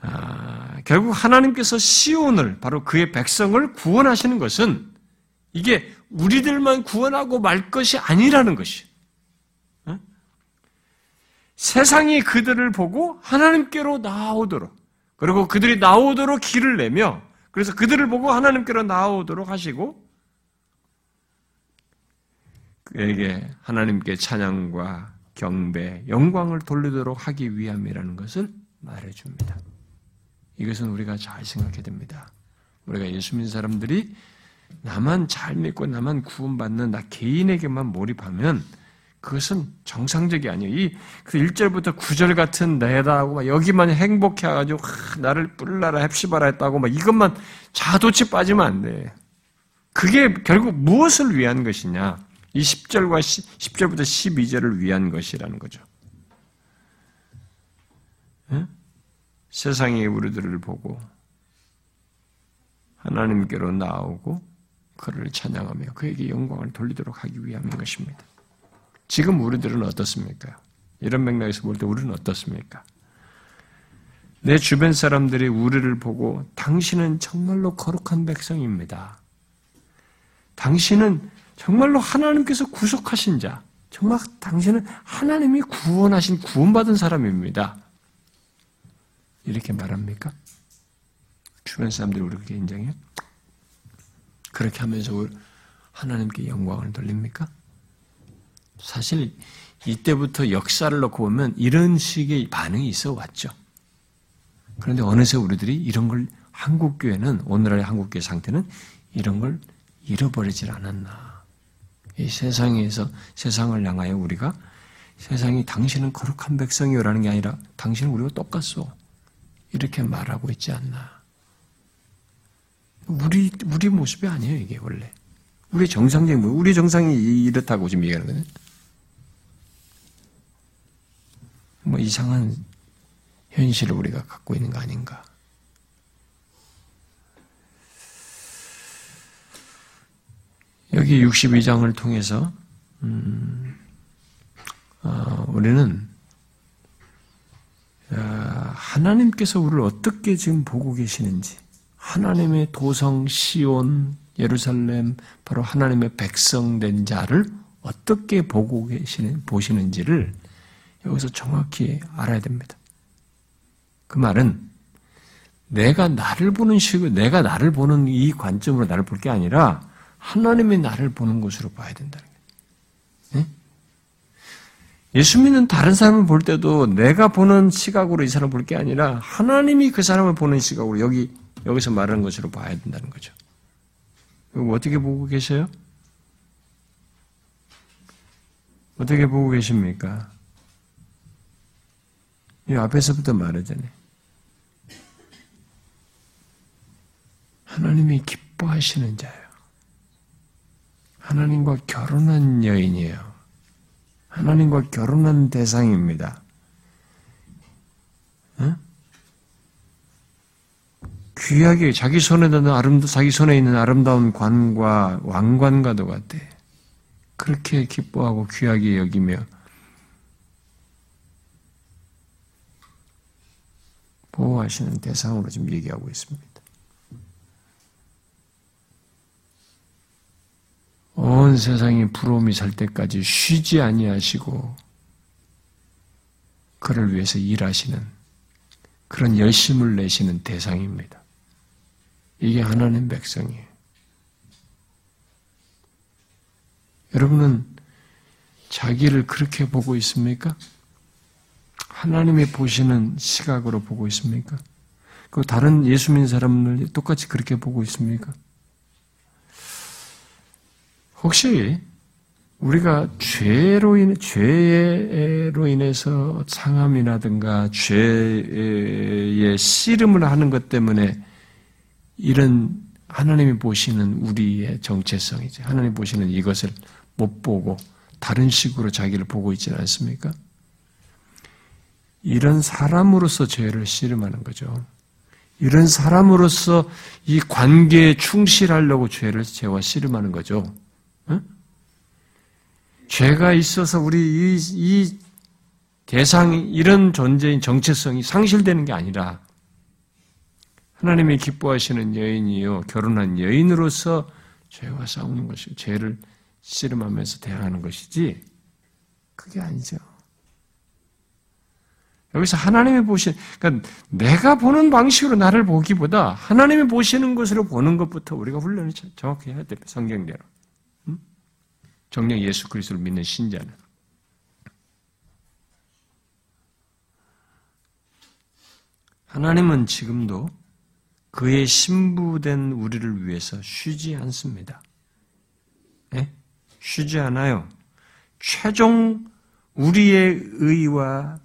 아, 결국 하나님께서 시온을 바로 그의 백성을 구원하시는 것은 이게 우리들만 구원하고 말 것이 아니라는 것이. 어? 세상이 그들을 보고 하나님께로 나오도록 그리고 그들이 나오도록 길을 내며 그래서 그들을 보고 하나님께로 나오도록 하시고 그에게 하나님께 찬양과 경배, 영광을 돌리도록 하기 위함이라는 것을 말해줍니다. 이것은 우리가 잘 생각해야 됩니다. 우리가 예수 믿는 사람들이 나만 잘 믿고 나만 구원받는 나 개인에게만 몰입하면 그것은 정상적이 아니에요. 이 1절부터 그 9절 같은 내다 하고 막 여기만 행복해가지고 나를 뿔나라 헵시바라 했다고 막 이것만 자도치 빠지면 안 돼. 그게 결국 무엇을 위한 것이냐? 이 10절과 10, 절부터 12절을 위한 것이라는 거죠. 네? 세상이 우리들을 보고 하나님께로 나오고 그를 찬양하며 그에게 영광을 돌리도록 하기 위함인 것입니다. 지금 우리들은 어떻습니까? 이런 맥락에서 볼 때 우리는 어떻습니까? 내 주변 사람들이 우리를 보고 당신은 정말로 거룩한 백성입니다. 당신은 정말로 하나님께서 구속하신 자, 정말 당신은 하나님이 구원하신 구원받은 사람입니다. 이렇게 말합니까? 주변 사람들이 우리 그렇게 인정해요? 그렇게 하면서 하나님께 영광을 돌립니까? 사실 이때부터 역사를 놓고 보면 이런 식의 반응이 있어 왔죠. 그런데 어느새 우리들이 이런 걸 한국교회는 오늘날의 한국교회 상태는 이런 걸 잃어버리질 않았나. 이 세상에서 세상을 향하여 우리가 세상이 당신은 거룩한 백성이요라는 게 아니라 당신은 우리가 똑같소. 이렇게 말하고 있지 않나. 우리, 우리 모습이 아니에요, 이게 원래. 우리 정상적인, 우리 정상이 이렇다고 지금 얘기하는 거는. 뭐 이상한 현실을 우리가 갖고 있는 거 아닌가. 여기 62장을 통해서, 음, 어, 우리는 아, 하나님께서 우리를 어떻게 지금 보고 계시는지, 하나님의 도성 시온 예루살렘 바로 하나님의 백성된 자를 어떻게 보고 계시는 보시는지를 여기서 정확히 알아야 됩니다. 그 말은 내가 나를 보는 식으로 내가 나를 보는 이 관점으로 나를 볼 게 아니라 하나님이 나를 보는 것으로 봐야 된다는 거예요. 예수 믿는 다른 사람을 볼 때도 내가 보는 시각으로 이 사람을 볼 게 아니라 하나님이 그 사람을 보는 시각으로 여기 여기서 말하는 것으로 봐야 된다는 거죠. 어떻게 보고 계세요? 어떻게 보고 계십니까? 이 앞에서부터 말하잖아요. 하나님이 기뻐하시는 자예요. 하나님과 결혼한 여인이에요. 하나님과 결혼한 대상입니다. 응? 귀하게 자기 손에 드는 아름 자기 손에 있는 아름다운 관과 왕관과도 같대. 그렇게 기뻐하고 귀하게 여기며 보호하시는 대상으로 지금 얘기하고 있습니다. 온 세상이 부러움이 살 때까지 쉬지 아니하시고 그를 위해서 일하시는 그런 열심을 내시는 대상입니다. 이게 하나님 백성이에요. 여러분은 자기를 그렇게 보고 있습니까? 하나님이 보시는 시각으로 보고 있습니까? 그 다른 예수 믿는 사람을 똑같이 그렇게 보고 있습니까? 혹시 우리가 죄로 인 죄로 인해서 상함이라든가 죄의 씨름을 하는 것 때문에 이런 하나님이 보시는 우리의 정체성이지 하나님 보시는 이것을 못 보고 다른 식으로 자기를 보고 있지는 않습니까? 이런 사람으로서 죄를 씨름하는 거죠. 이런 사람으로서 이 관계에 충실하려고 죄를 죄와 씨름하는 거죠. 응? 죄가 있어서 우리 이, 이 대상이 이런 존재인 정체성이 상실되는 게 아니라 하나님이 기뻐하시는 여인이요 결혼한 여인으로서 죄와 싸우는 것이 죄를 씨름하면서 대항하는 것이지 그게 아니죠. 여기서 하나님이 보시, 그러니까 내가 보는 방식으로 나를 보기보다 하나님이 보시는 것으로 보는 것부터 우리가 훈련을 정확히 해야 됩니다. 성경대로. 정녕 예수 그리스도를 믿는 신자는. 하나님은 지금도 그의 신부된 우리를 위해서 쉬지 않습니다. 네? 쉬지 않아요. 최종 우리의 의와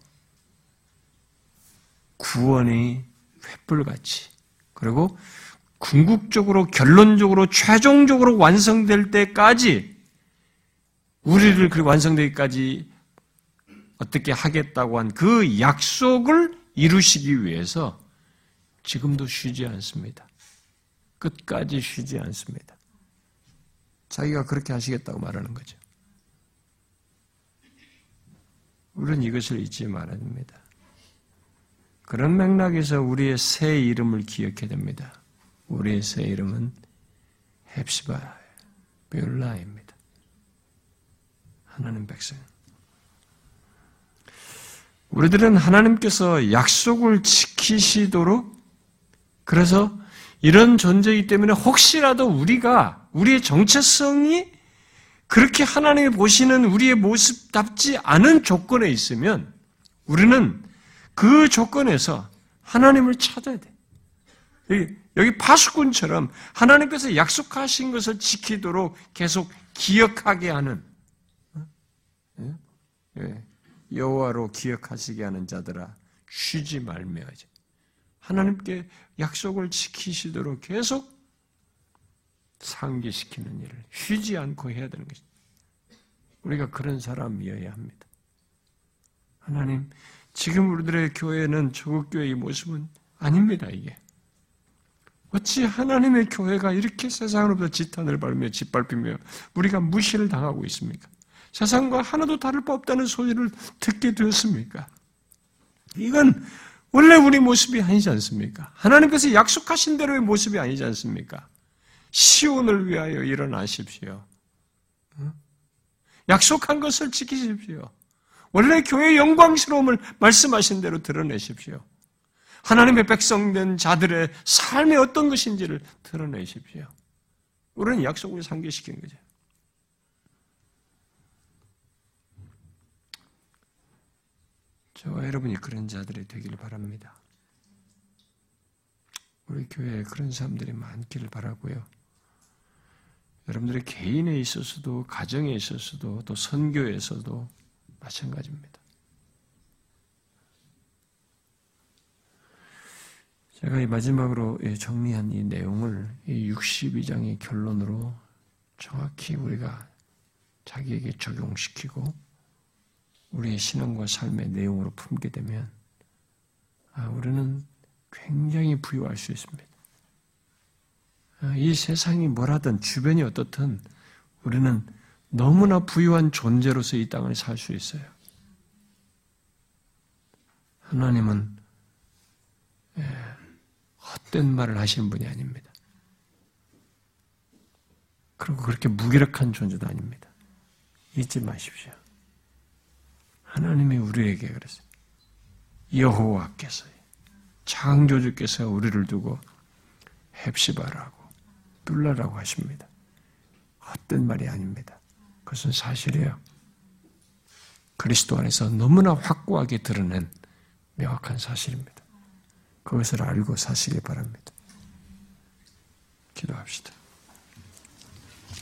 구원이 횃불같이 그리고 궁극적으로 결론적으로 최종적으로 완성될 때까지 우리를 그 완성되기까지 어떻게 하겠다고 한 그 약속을 이루시기 위해서 지금도 쉬지 않습니다. 끝까지 쉬지 않습니다. 자기가 그렇게 하시겠다고 말하는 거죠. 우리는 이것을 잊지 말아야 됩니다. 그런 맥락에서 우리의 새 이름을 기억해야 됩니다. 우리의 새 이름은 헵시바, 뷰라입니다. 하나님 백성. 우리들은 하나님께서 약속을 지키시도록 그래서 이런 존재이기 때문에 혹시라도 우리가 우리의 정체성이 그렇게 하나님이 보시는 우리의 모습답지 않은 조건에 있으면 우리는 그 조건에서 하나님을 찾아야 돼. 여기, 파수꾼처럼 하나님께서 약속하신 것을 지키도록 계속 기억하게 하는. 여호와로 기억하시게 하는 자들아 쉬지 말며지. 하나님께 약속을 지키시도록 계속 상기시키는 일을 쉬지 않고 해야 되는 것입니다. 우리가 그런 사람이어야 합니다. 하나님, 지금 우리들의 교회는 조국 교회의 모습은 아닙니다, 이게. 어찌 하나님의 교회가 이렇게 세상으로부터 지탄을 받으며 짓밟히며 우리가 무시를 당하고 있습니까? 세상과 하나도 다를 바 없다는 소리를 듣게 되었습니까? 이건 원래 우리 모습이 아니지 않습니까? 하나님께서 약속하신 대로의 모습이 아니지 않습니까? 시온을 위하여 일어나십시오. 약속한 것을 지키십시오. 원래 교회의 영광스러움을 말씀하신 대로 드러내십시오. 하나님의 백성된 자들의 삶이 어떤 것인지를 드러내십시오. 우리는 약속을 상기시킨 거죠. 저와 여러분이 그런 자들이 되기를 바랍니다. 우리 교회에 그런 사람들이 많기를 바라고요. 여러분들의 개인에 있어서도 가정에 있어서도 또 선교에서도 마찬가지입니다. 제가 이 마지막으로 정리한 이 내용을 이 62장의 결론으로 정확히 우리가 자기에게 적용시키고 우리의 신앙과 삶의 내용으로 품게 되면 아, 우리는 굉장히 부유할 수 있습니다. 아, 이 세상이 뭐라든 주변이 어떻든 우리는 너무나 부유한 존재로서 이 땅을 살 수 있어요. 하나님은 예, 헛된 말을 하시는 분이 아닙니다. 그리고 그렇게 무기력한 존재도 아닙니다. 잊지 마십시오. 하나님이 우리에게 그랬어요. 여호와께서 창조주께서 우리를 두고 헵시바라고 뿔라라고 하십니다. 헛된 말이 아닙니다. 그것은 사실이에요. 그리스도 안에서 너무나 확고하게 드러낸 명확한 사실입니다. 그것을 알고 사시기 바랍니다. 기도합시다.